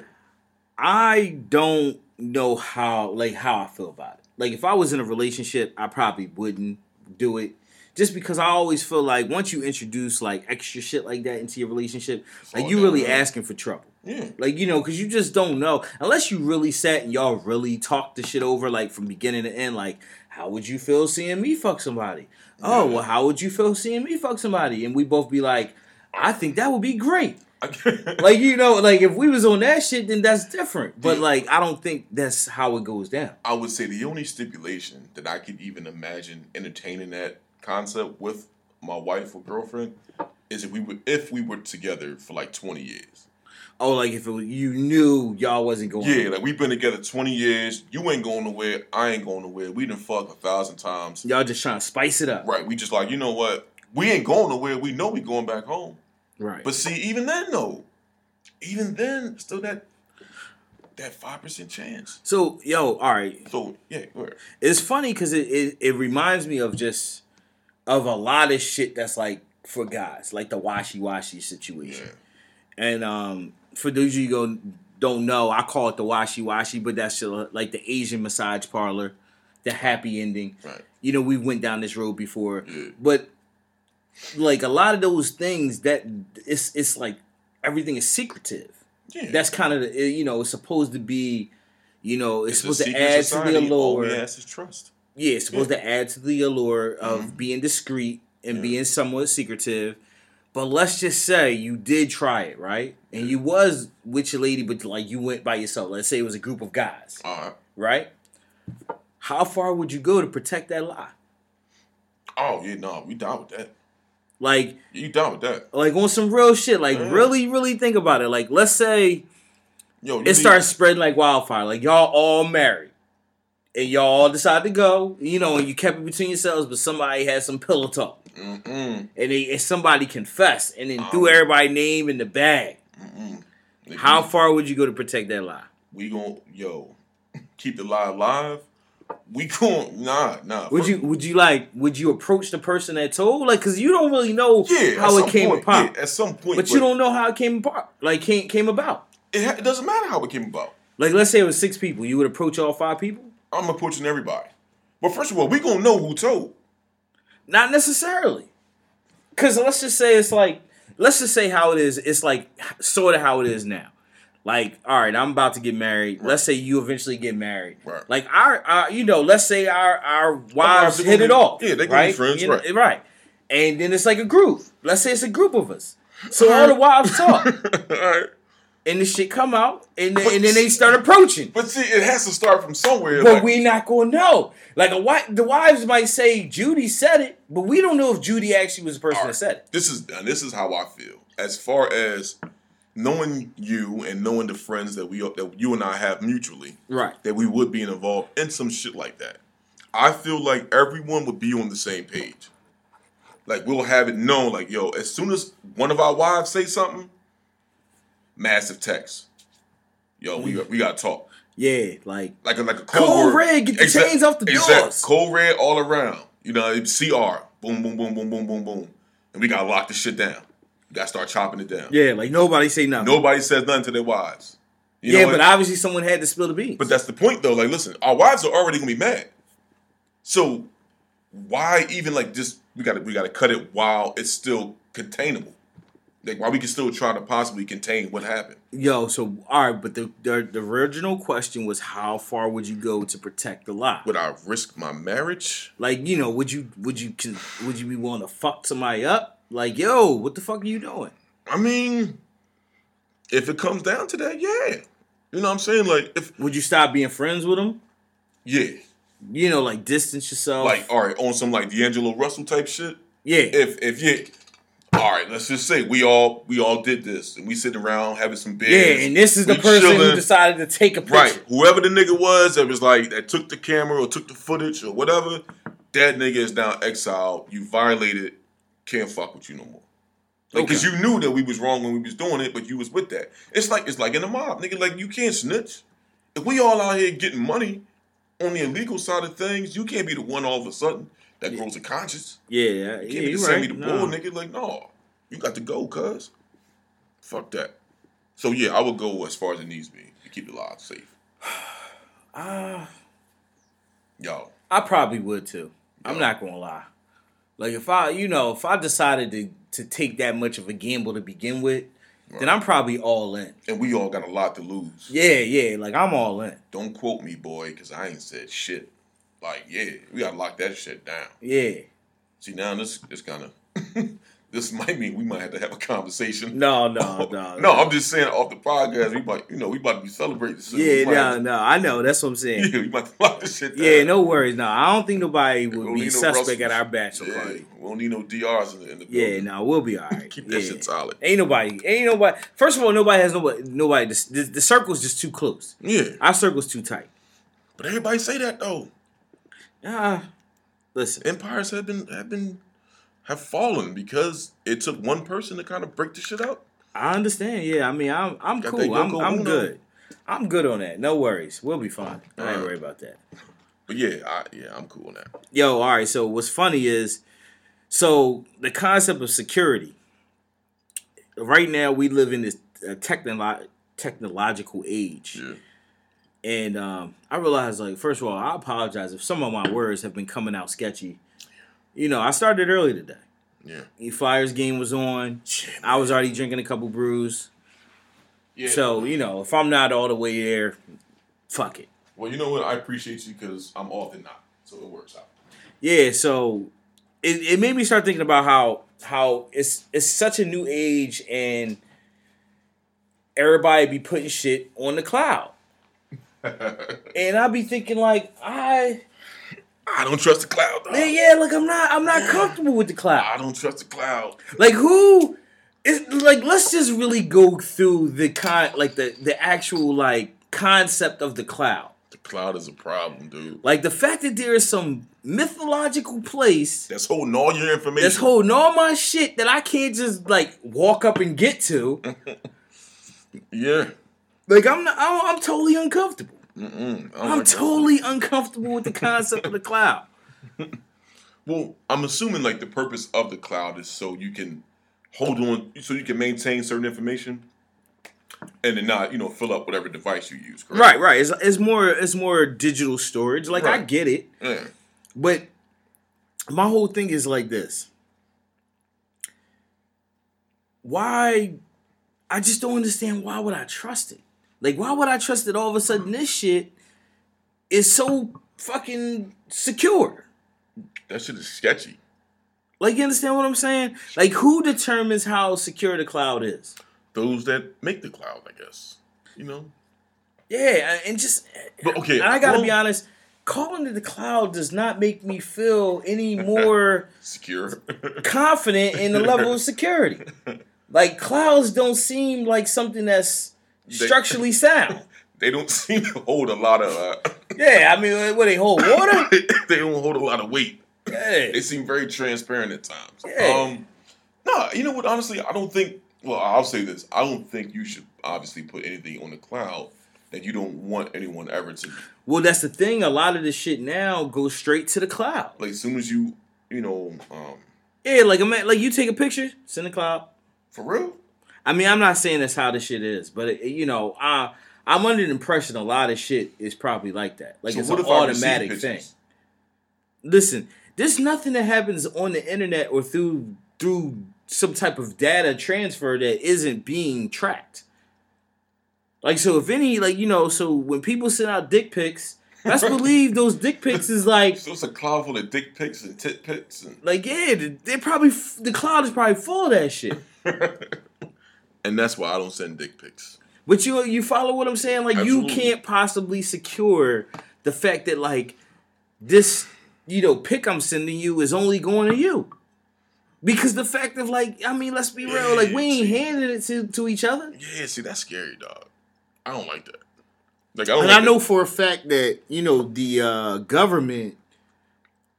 I don't know how like how I feel about it. Like if I was in a relationship, I probably wouldn't do it. Just because I always feel like once you introduce like extra shit like that into your relationship, like you really downhill. asking for trouble. Yeah. Like you know, because you just don't know unless you really sat and y'all really talked the shit over like from beginning to end. Like, how would you feel seeing me fuck somebody? Oh, well, how would you feel seeing me fuck somebody? And we both be like, I think that would be great. Like you know, like if we was on that shit, then that's different. But like, I don't think that's how it goes down. I would say the only stipulation that I could even imagine entertaining that concept with my wife or girlfriend is if we were if we were together for like twenty years. Oh, like if it you knew y'all wasn't going. Yeah, like we've been together twenty years. You ain't going nowhere. I ain't going nowhere. We done fuck a thousand times. y'all just trying to spice it up. Right. We just like you know what? We ain't going nowhere. We know we going back home. Right. But see, even then, though, even then, still that that five percent chance. so yo, all right. So yeah, go. It's funny because it, it it reminds me of just of a lot of shit that's like for guys, like the washy washy Yeah. situation. And um, for those of you who don't know, I call it the washi washi, but that's like the Asian massage parlor, the happy ending. Right. You know, we went down this road before, Yeah. but like a lot of those things that it's it's like everything is secretive. Yeah. That's kind of the, you know it's supposed to be, you know, it's, It's supposed to add to the allure. All we is trust. Yeah, it's supposed to add to the allure of Mhm. being discreet and Yeah. being somewhat secretive. But let's just say you did try it, right? And you was with your lady, but like you went by yourself. Let's say it was a group of guys, All right. right? How far would you go to protect that lie? Oh yeah, no, we down with that. Like, You down with that? like on some real shit. Like, really, really think about it. Like, let's say Yo, it need- starts spreading like wildfire. Like y'all all married, and y'all all decide to go. You know, and you kept it between yourselves, but somebody had some pillow talk. Mm-mm, and, they, and somebody confessed and then Oh. threw everybody's name in the bag. mm-mm. How far would you go to protect that lie? we gon' yo keep the lie alive? We gon' nah nah. Would you would you like would you approach the person that told like because you don't really know Yeah, how it came point, apart, yeah, at some point, but you don't know how it came apart like came came about. It, ha- it doesn't matter how it came about. Like let's say it was six people, you would approach all five people. I'm approaching everybody. But first of all, we gonna know who told. Not necessarily, because let's just say it's like let's just say how it is. It's like sort of how it is now. Like, all right, I'm about to get married. Let's say you eventually get married. Right. Like our, our, you know, let's say our our wives hit gonna it off. yeah, they gonna be friends, You know, right. right. and then it's like a group. Let's say it's a group of us. So all the wives talk, All right. And the shit come out, and then, and then they start approaching. But see, it has to start from somewhere. But like, we not gonna know. Like a wife, the wives might say Judy said it, but we don't know if Judy actually was the person that said it. this is and this is how I feel. As far as knowing you and knowing the friends that we that you and I have mutually, Right. that we would be involved in some shit like that. I feel like everyone would be on the same page. Like we'll have it known, like yo, as soon as one of our wives say something, massive text. Yo, we got, we got to talk. Yeah, like Like a like a Code word. red, get the chains off the doors. Code red all around. You know, it's CR. Boom, boom, boom, boom, boom, boom, boom. And we gotta lock this shit down. We gotta start chopping it down. yeah, like nobody say nothing. Nobody says nothing to their wives. You yeah, but obviously someone had to spill the beans. But that's the point though. Like, listen, our wives are already gonna be mad. So why even like just we gotta we gotta cut it while it's still containable. Like why we can still try to possibly contain what happened. Yo, so all right, but the, the the original question was how far would you go to protect the lie? Would I risk my marriage? Like, you know, would you would you would you be willing to fuck somebody up? Like, yo, what the fuck are you doing? I mean, if it comes down to that, yeah. You know what I'm saying? Like if Would you stop being friends with them? yeah. You know, like distance yourself. Like, all right, on some like D'Angelo Russell type shit. yeah, If if you all right, let's just say we all we all did this and we sitting around having some beers. yeah, and this is the person who decided to take a picture. Right. Whoever the nigga was that was like that took the camera or took the footage or whatever, that nigga is now exiled. You violated, can't fuck with you no more. Like, cause you knew that we was wrong when we was doing it, but you was with that. It's like it's like in the mob, nigga. Like you can't snitch. If we all out here getting money on the illegal side of things, you can't be the one all of a sudden that grows a conscience. Yeah, yeah, You can't yeah be you're the send me right. the No. nigga. Like, no, you got to go, cuz. Fuck that. So yeah, I would go as far as it needs to be to keep the lives safe. Ah, Yo, I probably would too. I'm not gonna lie. Like if I, you know, if I decided to to take that much of a gamble to begin with, then I'm probably all in. and we all got a lot to lose. Yeah, yeah, like I'm all in. Don't quote me, boy, because I ain't said shit. Like, yeah, we gotta lock that shit down. Yeah. See, now this this kind of this might mean we might have to have a conversation. No, no, no. no, I'm just saying off the podcast, we might, you know, we about to be celebrating. Soon. Yeah, no, have no. I know. That's what I'm saying. yeah, we might to lock this shit down. Yeah, no worries. No, I don't think nobody would be no suspect at our bachelor Yeah, party. we don't need no DRs in the, in the Yeah, building. no, we'll be all right. Keep that yeah. shit solid. Ain't nobody. Ain't nobody. First of all, nobody has nobody. Nobody. The, the, the circle's just too close. Yeah, Our circle's too tight. but everybody say that though. Ah, listen. Empires have been have been have fallen because it took one person to kind of break the shit up. I understand. Yeah, I mean, I'm I'm Got cool. I'm I'm good. I'm good on that. No worries. We'll be fine. I ain't Alright. worried about that. But yeah, I, yeah, I'm cool on that. Yo, all right. So what's funny is, so the concept of security. Right now, we live in this uh, technolo- technological age, Yeah. And um, I realize, like, first of all, I apologize if some of my words have been coming out sketchy. You know, I started early today. Yeah. The Flyers game was on. I was already drinking a couple brews. Yeah. So you know, if I'm not all the way there, fuck it. well, you know what? I appreciate you because I'm often not, so it works out. Yeah, so it, it made me start thinking about how how it's it's such a new age and everybody be putting shit on the cloud. And I'd be thinking like I I don't trust the cloud. Dog. yeah, yeah, like I'm not I'm not comfortable with the cloud. I don't trust the cloud. Like who is like let's just really go through the con like the the actual like concept of the cloud. The cloud is a problem, dude. Like the fact that there is some mythological place That's holding all your information. that's holding all my shit that I can't just like walk up and get to. Yeah. Like I'm not, I'm, I'm totally uncomfortable. Mm-mm. Oh I'm totally uncomfortable with the concept of the cloud. Well, I'm assuming like the purpose of the cloud is so you can hold on, so you can maintain certain information, and then not, you know, fill up whatever device you use. Correct? Right, right. It's, it's more it's more digital storage. Like I get it, Yeah. but my whole thing is like this. Why? I just don't understand. Why would I trust it? Like, why would I trust that all of a sudden this shit is so fucking secure? That shit is sketchy. Like you understand what I'm saying? Like who determines how secure the cloud is? Those that make the cloud, I guess. You know. Yeah, and just But okay, I gotta well- be honest, calling it the cloud does not make me feel any more Secure. confident in the level of security. Like clouds don't seem like something that's They- structurally sound. they don't seem to hold a lot of. Uh, Yeah, I mean, what they hold water? they don't hold a lot of weight. Yeah. They seem very transparent at times. Yeah. Um, no, you know what? Honestly, I don't think. Well, I'll say this: I don't think you should obviously put anything on the cloud that you don't want anyone ever to. Well, that's the thing. A lot of this shit now goes straight to the cloud. Like, as soon as you, you know, um, Yeah, like a man, like you take a picture, send the cloud. for real. I mean, I'm not saying that's how this shit is, but it, you know, I I'm under the impression a lot of shit is probably like that. Like So it's an if I receive automatic thing. Listen, there's nothing that happens on the internet or through through some type of data transfer that isn't being tracked. Like so, if any, like you know, so when people send out dick pics, let's believe those dick pics is like So it's a cloud full of dick pics and tit pics, and like yeah, they probably the cloud is probably full of that shit. and that's why I don't send dick pics. But you you follow what I'm saying? Like you can't possibly secure the fact that like this you know pick I'm sending you is only going to you. Because the fact of like, I mean, let's be real, like we ain't see. handing it to, to each other. Yeah, see, that's scary, dog. I don't like that. Like, I don't. And like I know that. for a fact that, you know, the uh government,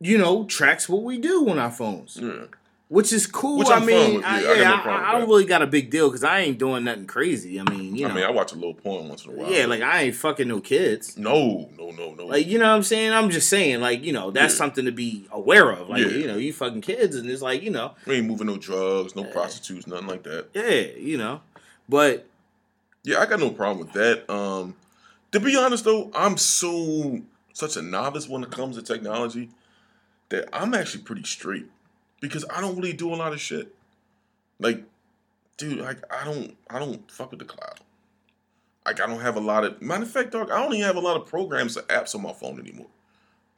you know, tracks what we do on our phones. Yeah. Which is cool. Which I mean, with. I, Yeah, I no I, I don't really got a big deal because I ain't doing nothing crazy. I mean, you know, I mean, I watch a little porn once in a while. yeah, like I ain't fucking no kids. no, no, no, no. Like you know what I'm saying? I'm just saying, like you know, that's Yeah. something to be aware of. Like Yeah. you know, you fucking kids, and it's like you know, we ain't moving no drugs, no prostitutes, nothing like that. yeah, you know. But Yeah, I got no problem with that. Um, to be honest though, I'm so such a novice when it comes to technology that I'm actually pretty straight because I don't really do a lot of shit. Like, dude, like I don't, I don't fuck with the cloud. Like I don't have a lot of matter of fact, dog. I don't even have a lot of programs or apps on my phone anymore.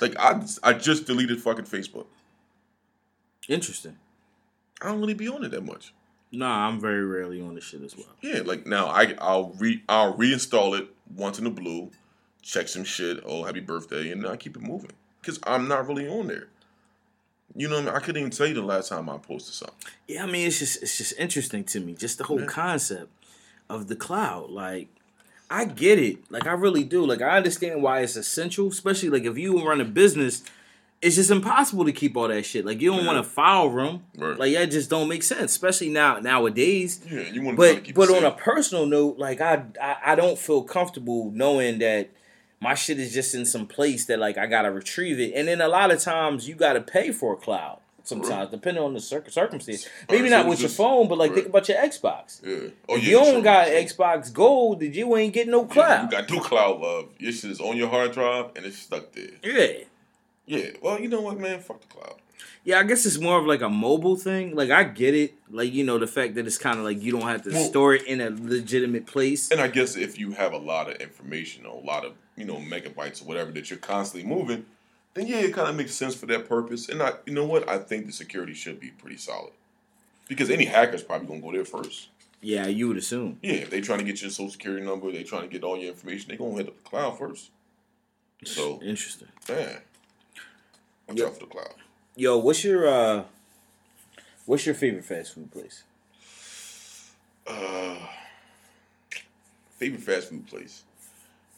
Like I, I just deleted fucking Facebook. interesting. I don't really be on it that much. Nah, I'm very rarely on this shit as well. Yeah, like now I I'll re I'll reinstall it once in the blue, check some shit. Oh, happy birthday, and I keep it moving because I'm not really on there. You know, what I, mean? I couldn't even tell you the last time I posted something. Yeah, I mean, it's just it's just interesting to me, just the whole Yeah. concept of the cloud. Like, I get it. Like, I really do. Like, I understand why it's essential, especially like if you run a business. It's just impossible to keep all that shit. Like, you don't Yeah. want a file room. Right. Like, that just don't make sense, especially now nowadays. Yeah, you want to but keep but on a personal note, like I, I I don't feel comfortable knowing that my shit is just in some place that like I gotta retrieve it, and then a lot of times you gotta pay for a cloud. Sometimes, Right. depending on the cir- circumstance, maybe so not with your phone, but like right. think about your Xbox. yeah. Oh if yeah, you don't got. Xbox Gold, then you ain't getting no Yeah, cloud. you got no cloud love. Your shit is on your hard drive and it's stuck there. yeah, Yeah. Well, you know what, man? Fuck the cloud. yeah. I guess it's more of like a mobile thing. Like I get it, like you know the fact that it's kind of like you don't have to Well- store it in a legitimate place. And I guess if you have a lot of information or a lot of you know megabytes or whatever that you're constantly moving, then yeah, it kind of makes sense for that purpose. And I, you know what, I think the security should be pretty solid because any hacker's probably gonna go there first. Yeah, you would assume. Yeah, if they trying to get your social security number, They're trying to get all your information, they gonna hit up the cloud first. So Interesting. yeah, out for the cloud. Yo, what's your uh what's your favorite fast food place? Uh, favorite fast food place.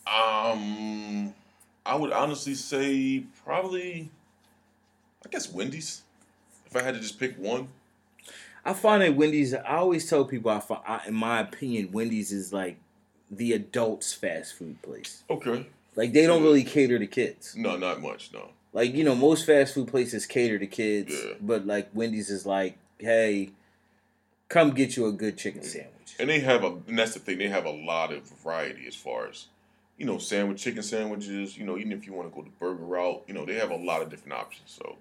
Um, I would honestly say probably, I guess Wendy's. If I had to just pick one, I find that Wendy's I always tell people I, fi- I in my opinion Wendy's is like the adults fast food place. okay. Like they don't really cater to kids. No, not much. No. Like you know most fast food places cater to kids, Yeah. but like Wendy's is like, "Hey, come get you a good chicken mm. sandwich." And they have a, and that's the thing. They have a lot of variety as far as, you know, sandwich, chicken sandwiches. You know, even if you want to go the burger route, you know, they have a lot of different options. So,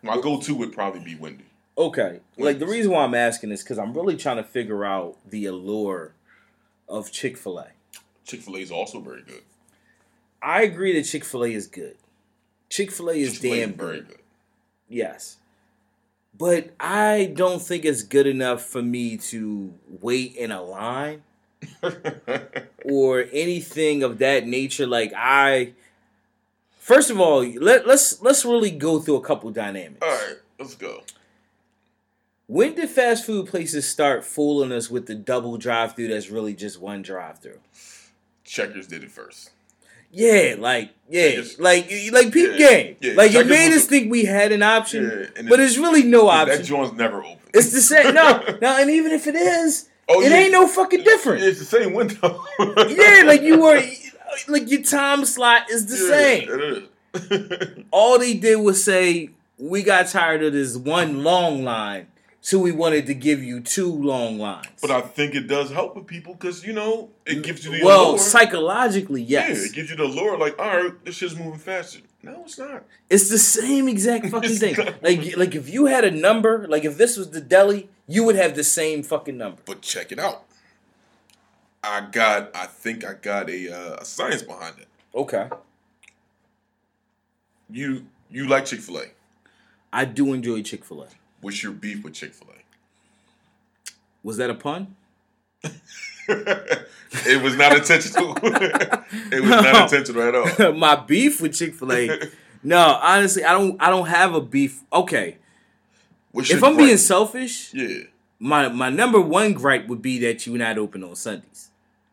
my go-to would probably be Wendy. Okay. Like the reason why I'm asking is cuz I'm really trying to figure out the allure of Chick-fil-A. Chick Fil A is also very good. I agree that Chick Fil A is good. Chick Fil A is Chick-fil-A damn good. good. Yes, but I don't think it's good enough for me to wait in a line or anything of that nature. Like I, first of all, let let's let's really go through a couple dynamics. All right, let's go. When did fast food places start fooling us with the double drive through that's really just one drive through? Checkers did it first. Yeah, like yeah, Checkers- like like peep Yeah, game. yeah, like it made us think we had an option, Yeah, but it's really no option. That joint's never open. It's the same. No, no, and even if it is, Oh, it ain't no fucking different. It's the same window. yeah, like you were, like your time slot is the same. It is. All they did was say we got tired of this one long line, so we wanted to give you two long lines. but I think it does help with people because you know it gives you the well, allure. psychologically, Yeah, yes, it gives you the lure. Like, all right, this shit's moving faster. No, it's not. it's the same exact fucking thing. Like, like if you had a number, like if this was the deli, you would have the same fucking number. But check it out. I got. I think I got a, uh, a science behind it. Okay, You you like Chick Fil A? I do enjoy Chick Fil A. What's your beef with Chick Fil A? Was that a pun? it was not intentional. it was not intentional at all. my beef with Chick Fil A. No, honestly, I don't. I don't have a beef. Okay, What's if I'm being selfish, yeah. my my number one gripe would be that you're not open on Sundays.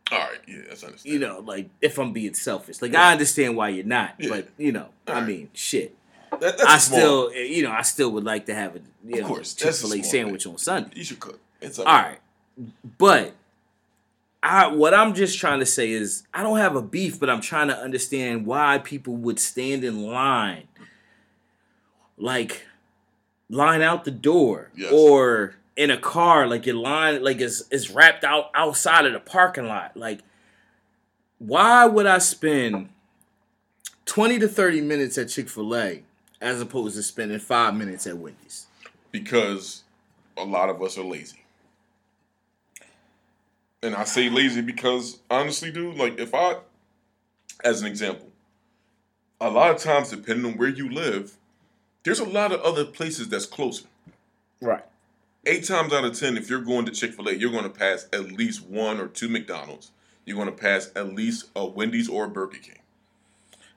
All right. Yeah, that's understandable. You know, like if I'm being selfish, like I understand why you're not, Yeah. but you know, I Alright. mean, shit. That- I small- still, eh, you know, I still would like to have a you Of know Chick Fil A sandwich on Sunday. You should cook. It's All right, but I what I'm just trying to say is I don't have a beef, but I'm trying to understand why people would stand in line, like line out the door, Yes. or in a car, like your line like is is wrapped out outside of the parking lot. Like, why would I spend twenty to thirty minutes at Chick Fil A as opposed to spending five minutes at Wendy's? because a lot of us are lazy. And I say lazy because honestly, dude, like if I, as an example, a lot of times, depending on where you live, there's a lot of other places that's closer. Right. Eight times out of ten, if you're going to Chick fil A, you're going to pass at least one or two McDonald's. You're going to pass at least a Wendy's or a Burger King.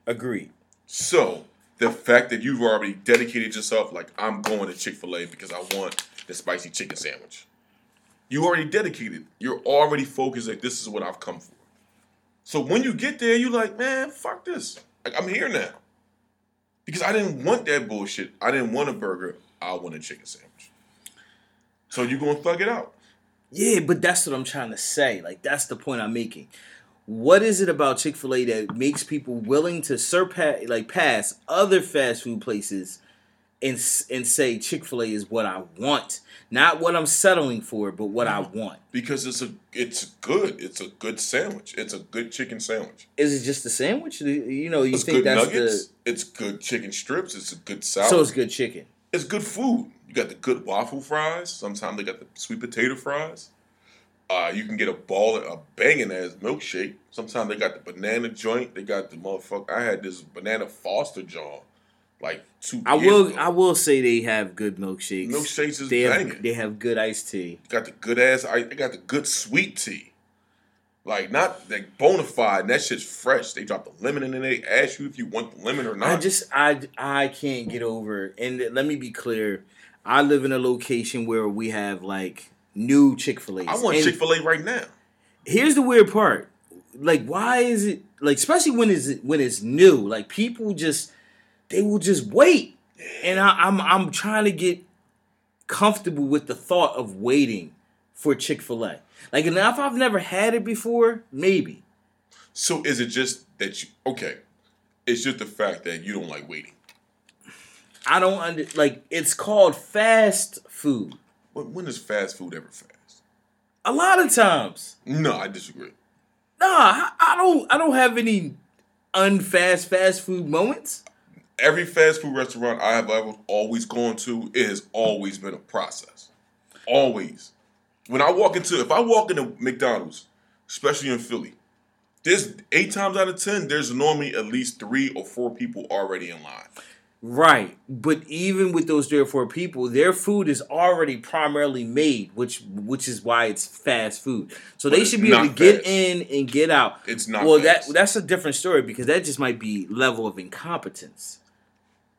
Agreed. So the fact that you've already dedicated yourself, like I'm going to Chick Fil A because I want the spicy chicken sandwich. You already dedicated. You're already focused. Like this is what I've come for. So when you get there, you're like, man, fuck this. Like I'm here now. Because I didn't want that bullshit. I didn't want a burger. I want a chicken sandwich. So you're gonna thug it out. Yeah, but that's what I'm trying to say. Like that's the point I'm making. What is it about Chick Fil A that makes people willing to surpass, like pass other fast food places, and and say Chick Fil A is what I want, not what I'm settling for, but what I mm-hmm. want? Because it's a it's good. It's a good sandwich. It's a good chicken sandwich. Is it just the sandwich? You know, you It's think good that's nuggets. It's good chicken strips. It's a good the salad. so it's good chicken. it's good food. You got the good waffle fries. Sometimes they got the sweet potato fries. Uh, you can get a ball, a banging ass milkshake. Sometimes they got the banana joint. They got the motherfucker. I had this banana Foster jaw, like two. I will ago. I will say they have good milkshakes. Milkshakes is they banging. have they have good iced tea. got the good ass. I they got the good sweet tea. Like not like bona fide. And that shit's fresh. They drop the lemon in it. They ask you if you want the lemon or not. I just I I can't get over and let me be clear. I live in a location where we have like new Chick Fil A. I want Chick Fil A right now. Here's the weird part. Like, why is it like, especially when it's when it's new? Like, people just they will just wait, and I, I'm I'm trying to get comfortable with the thought of waiting for Chick Fil A. Like, and if I've never had it before, maybe. So is it just that you okay? It's just the fact that you don't like waiting. I don't under like it's called fast food. When, when is fast food ever fast? A lot of times. No, I disagree. Nah, I, I don't. I don't have any unfast fast food moments. Every fast food restaurant I have ever always gone to, it has always been a process. Always. When I walk into, if I walk into McDonald's, especially in Philly, there's eight times out of ten, there's normally at least three or four people already in line. Right, but even with those three or four people, their food is already primarily made, which which is why it's fast food. So But they should be able to not get in and get out. It's not Well, fast. that that's a different story because that just might be level of incompetence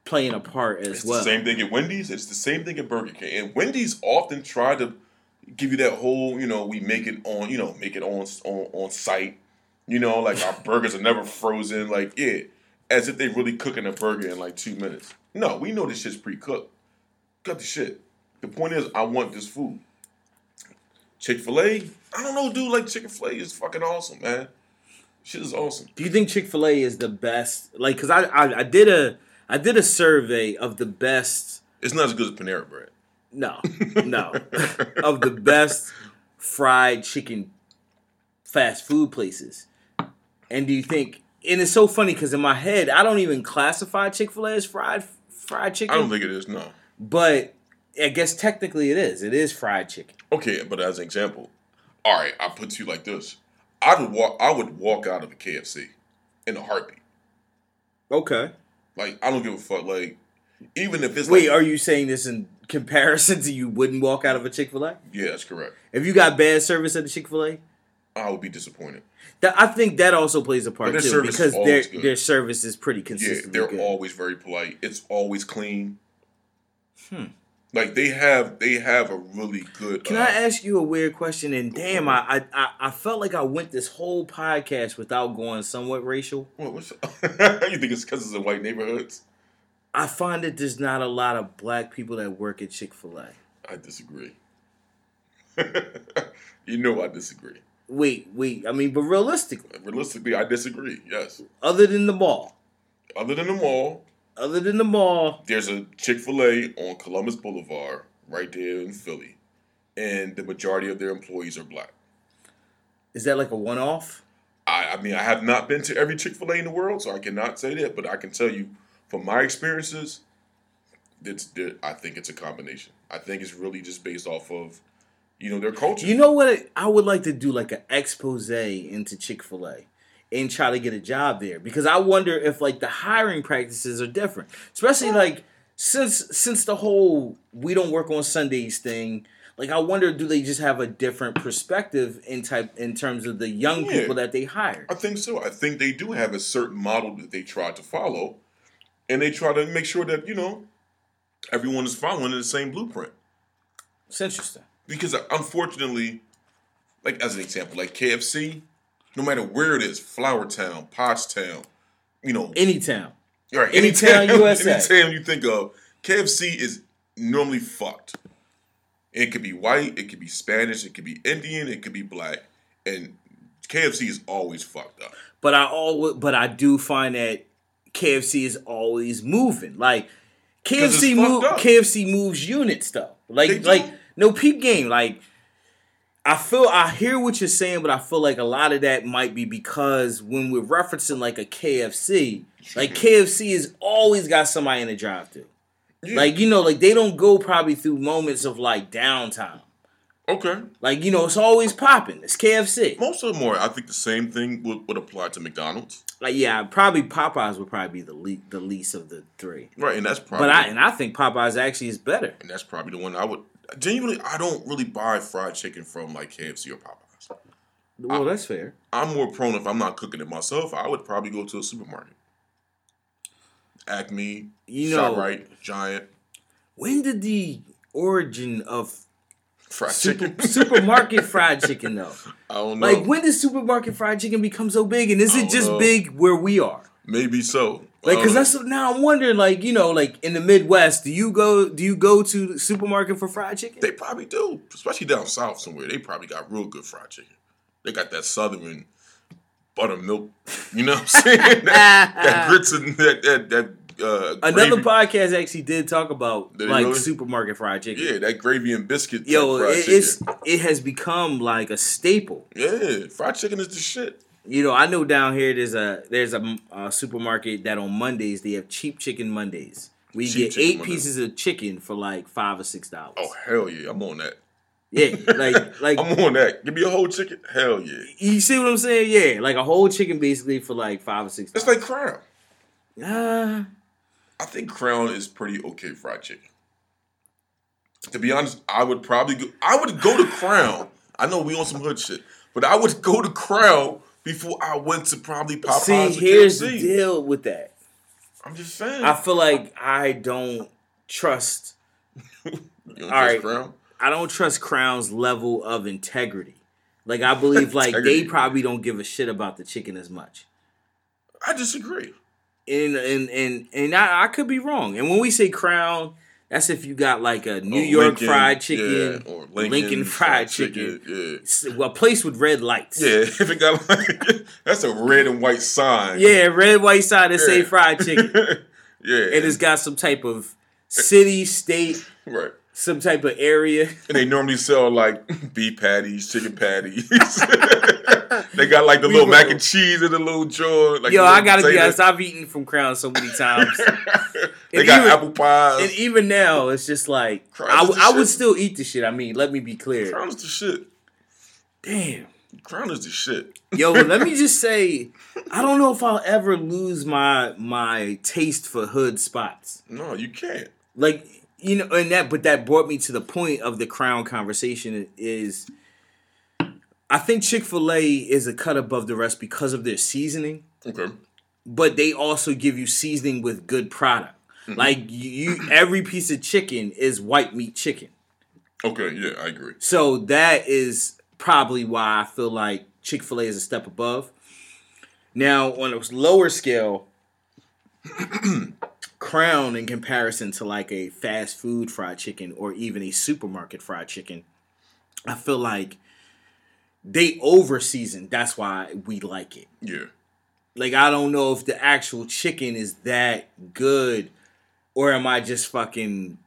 playing a part as It's well. the same thing at Wendy's. It's the same thing at Burger King. And Wendy's often try to give you that whole, you know, we make it on, you know, make it on on, on site. You know, like our burgers are never frozen. Like, yeah, as if they really cooking a burger in like two minutes. No, we know this shit's pre-cooked. Cut the shit. The point is, I want this food. Chick Fil A, I don't know, dude. Like Chick Fil A is fucking awesome, man. Shit is awesome. Do you think Chick Fil A is the best? Like, cause I, I I did a I did a survey of the best. It's not as good as Panera Bread. No, no, of the best fried chicken fast food places. And do you think? And it's so funny because in my head, I don't even classify Chick Fil A as fried fried chicken. I don't think it is. No. but I guess technically it is. It is fried chicken. Okay, but as an example, all right, I put you like this. I would walk. I would walk out of a KFC in a heartbeat. Okay. Like I don't give a fuck. Like even if it's Wait, like, are you saying this in comparison to you wouldn't walk out of a Chick Fil A? yeah, that's correct. If you got bad service at the Chick Fil A, I would be disappointed. That I think that also plays a part too because their good. their service is pretty consistent. Yeah, they're good. always very polite. It's always clean. Hmm. Like they have, they have a really good. Can uh, I ask you a weird question? And damn, I, I I I felt like I went this whole podcast without going somewhat racial. What, what's, you think it's because it's in white neighborhoods? I find that there's not a lot of black people that work at Chick Fil A. I disagree. you know I disagree. Wait, wait. I mean, but realistically, Realistically, I disagree. Yes. other than the mall, Other than the mall, other than the mall, there's a Chick Fil A on Columbus Boulevard, right there in Philly, and the majority of their employees are black. is that like a one off? I, I mean, I have not been to every Chick Fil A in the world, so I cannot say that. But I can tell you, from my experiences, it's that I think it's a combination. I think it's really just based off of, you know, their culture. You know what? I would like to do like an expose into Chick Fil A and try to get a job there because I wonder if like the hiring practices are different, especially like since since the whole we don't work on Sundays thing. Like I wonder, do they just have a different perspective in type in terms of the young Yeah. people that they hire? I think so. I think they do have a certain model that they try to follow, and they try to make sure that you know everyone is following the same blueprint. It's interesting. Because unfortunately, like as an example, like KFC, no matter where it is, Flourtown, Pottstown, you know, Anytown. right, Anytown, USA. any town you think of, KFC is normally fucked. It could be white, it could be Spanish, it could be Indian, it could be black, and KFC is always fucked up. But I always, but I do find that KFC is always moving. Like KFC move. KFC moves units though. Like like no peep game. Like I feel I hear what you're saying, but I feel like a lot of that might be because when we're referencing like a KFC, like KFC has always got somebody in the drive through. Yeah. Like you know, like they don't go probably through moments of like downtime. Okay, Like you know, it's always popping. It's KFC. most of them are. I think the same thing would, would apply to McDonald's, Like yeah, probably Popeyes would probably be the le- the least of the three. right? And that's probably But I and I think Popeyes actually is better. and that's probably the one I would genuinely. I don't really buy fried chicken from like KFC or Popeyes. Well, that's fair. I'm more prone if I'm not cooking it myself. I would probably go to a supermarket, Acme, You know- Shoprite, Giant, When did the origin of fried super, chicken. supermarket fried chicken though? I don't know. Like when did supermarket fried chicken become so big? And is it just know. big where we are? Maybe so. Like, cause Uh, that's now I'm wondering, like you know, like in the Midwest, do you go do you go to the supermarket for fried chicken? they probably do, especially down south somewhere. They probably got real good fried chicken. They got that southern buttermilk. You know what I'm saying? that, that grits and that that that. Uh, Another podcast actually did talk about Did like really? supermarket fried chicken. Yeah, that gravy and biscuit. Yo, it, it's it has become like a staple. Yeah, fried chicken is the shit. You know, I know down here there's a there's a, a supermarket that on Mondays they have cheap chicken Mondays. We Cheap get eight pieces of chicken for like five or six dollars. Oh hell yeah, I'm on that. Yeah, like like I'm on that. Give me a whole chicken. Hell yeah. you see what I'm saying? Yeah, like a whole chicken basically for like five or six. It's like Crown. Uh, I think Crown is pretty okay fried chicken. To be honest, I would probably go. I would go to Crown. I know we on some hood shit, but I would go to Crown before I went to probably Popeyes. See, here's KFC. the deal with that. I'm just saying. I feel like I don't trust. All trust right. Crown? I don't trust Crown's level of integrity. Like I believe, like they probably don't give a shit about the chicken as much. I disagree. And and and and I, I could be wrong. And when we say Crown, that's if you got like a New Or York Lincoln, fried chicken, yeah, or Lincoln, Lincoln, fried chicken, Yeah. s- a place with red lights. Yeah, if it got like that's a red and white sign. Yeah, red white sign that say fried chicken. yeah, and it's got some type of city, state, right. Some type of area. And they normally sell like beef patties, chicken patties. they got like the We little will. mac and cheese in the little jar. Like Yo, I gotta be potato. honest. I've eaten from Crown so many times, they got even- apple pies. and even now, it's just like I, is w- the I would still eat the shit. I mean, let me be clear. Crown is the shit. Damn. Crown is the shit. Yo, let me just say, I don't know if I'll ever lose my my taste for hood spots. No, you can't. Like you know, and that but that brought me to the point of the crown conversation is I think Chick-fil-A is a cut above the rest because of their seasoning, Okay. but they also give you seasoning with good product. Mm-hmm. Like you, you every piece of chicken is white meat chicken. Okay, yeah, I agree. So that is probably why I feel like Chick fil A is a step above. Now, on a lower scale, Crown, in comparison to like a fast food fried chicken or even a supermarket fried chicken, I feel like they over season. That's why we like it. Yeah. Like, I don't know if the actual chicken is that good or am I just fucking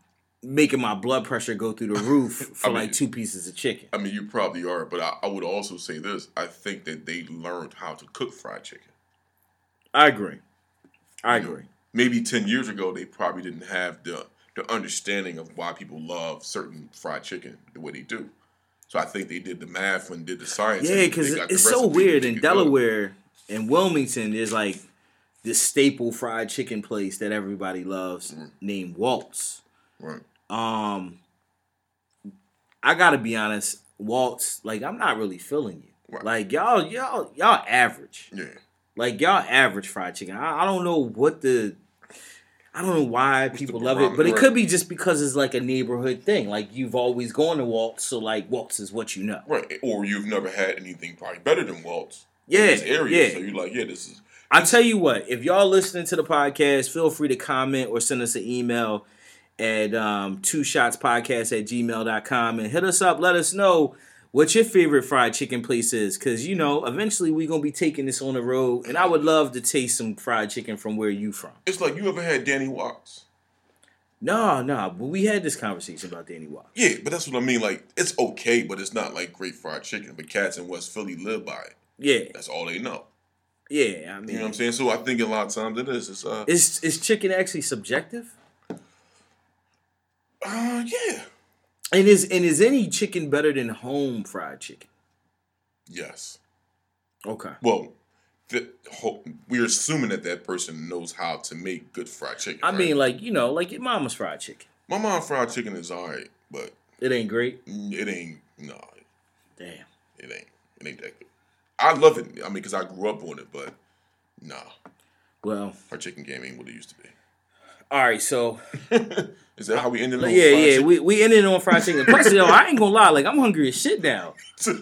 making my blood pressure go through the roof for I mean- like two pieces of chicken. I mean, you probably are, but I, I would also say this. I think that they learned how to cook fried chicken. I agree. I You know, agree. Maybe 10 years ago, they probably didn't have the, the understanding of why people love certain fried chicken the way they do. So I think they did the math and did the science. Yeah, because they got the it's so weird in. Delaware and Wilmington. There's like this staple fried chicken place that everybody loves Mm. named Walt's. Right. Um, I gotta be honest, Walt's. Like I'm not really feeling you. Right. Like y'all, y'all, y'all average. Yeah. Like y'all average fried chicken. I, I don't know what the. I don't know why people love it, but it could be just because it's like a neighborhood thing. Like you've always gone to Walt's, so like Walt's is what you know. Right. Or you've never had anything probably better than Walt's. Yeah, in this area. yeah. So you're like, yeah, this is. I tell you what, if y'all listening to the podcast, feel free to comment or send us an email at um, two shots podcast at gmail.com and hit us up. Let us know what your favorite fried chicken place is. Cause you know, eventually we're gonna be taking this on the road and I would love to taste some fried chicken from where you from. It's like you ever had Danny Watts. No, no, but we had this conversation about Danny Watt. Yeah, but that's what I mean. Like, it's okay, but it's not like great fried chicken. But cats in West Philly live by it. Yeah, That's all they know. yeah. I mean, You know what I'm saying? So I think a lot of times it is. It's uh, is is chicken actually subjective? uh yeah. And is and is any chicken better than home fried chicken? Yes. Okay. Well, the, we're assuming that that person knows how to make good fried chicken. I right? mean, like you know, like your mama's fried chicken. my mom fried chicken is alright, but It ain't great. Mm, it ain't. No, Damn. it ain't. It ain't that good. I love it. I mean, because I grew up on it, but nah, Well, our chicken game ain't what it used to be. all right. So Is that how we ended? yeah, on fried yeah, chicken? we we ended on fried chicken. Plus, yo, I ain't gonna lie. Like I'm hungry as shit now.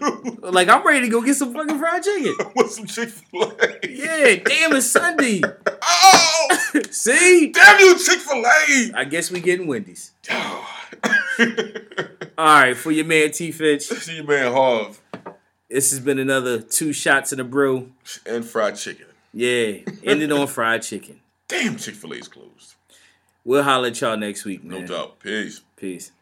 Like I'm ready to go get some fucking fried chicken. With some Chick Fil A. Yeah, damn, it's Sunday. Oh, See, damn you, Chick Fil A. I guess we getting Wendy's. All right, for your man T Fitch. See your man Harv This has been another Two Shots and a Brew. and fried chicken. Yeah, ended on fried chicken. Damn, Chick Fil A's closed. We'll holler at y'all next week, man. No doubt. Peace. Peace.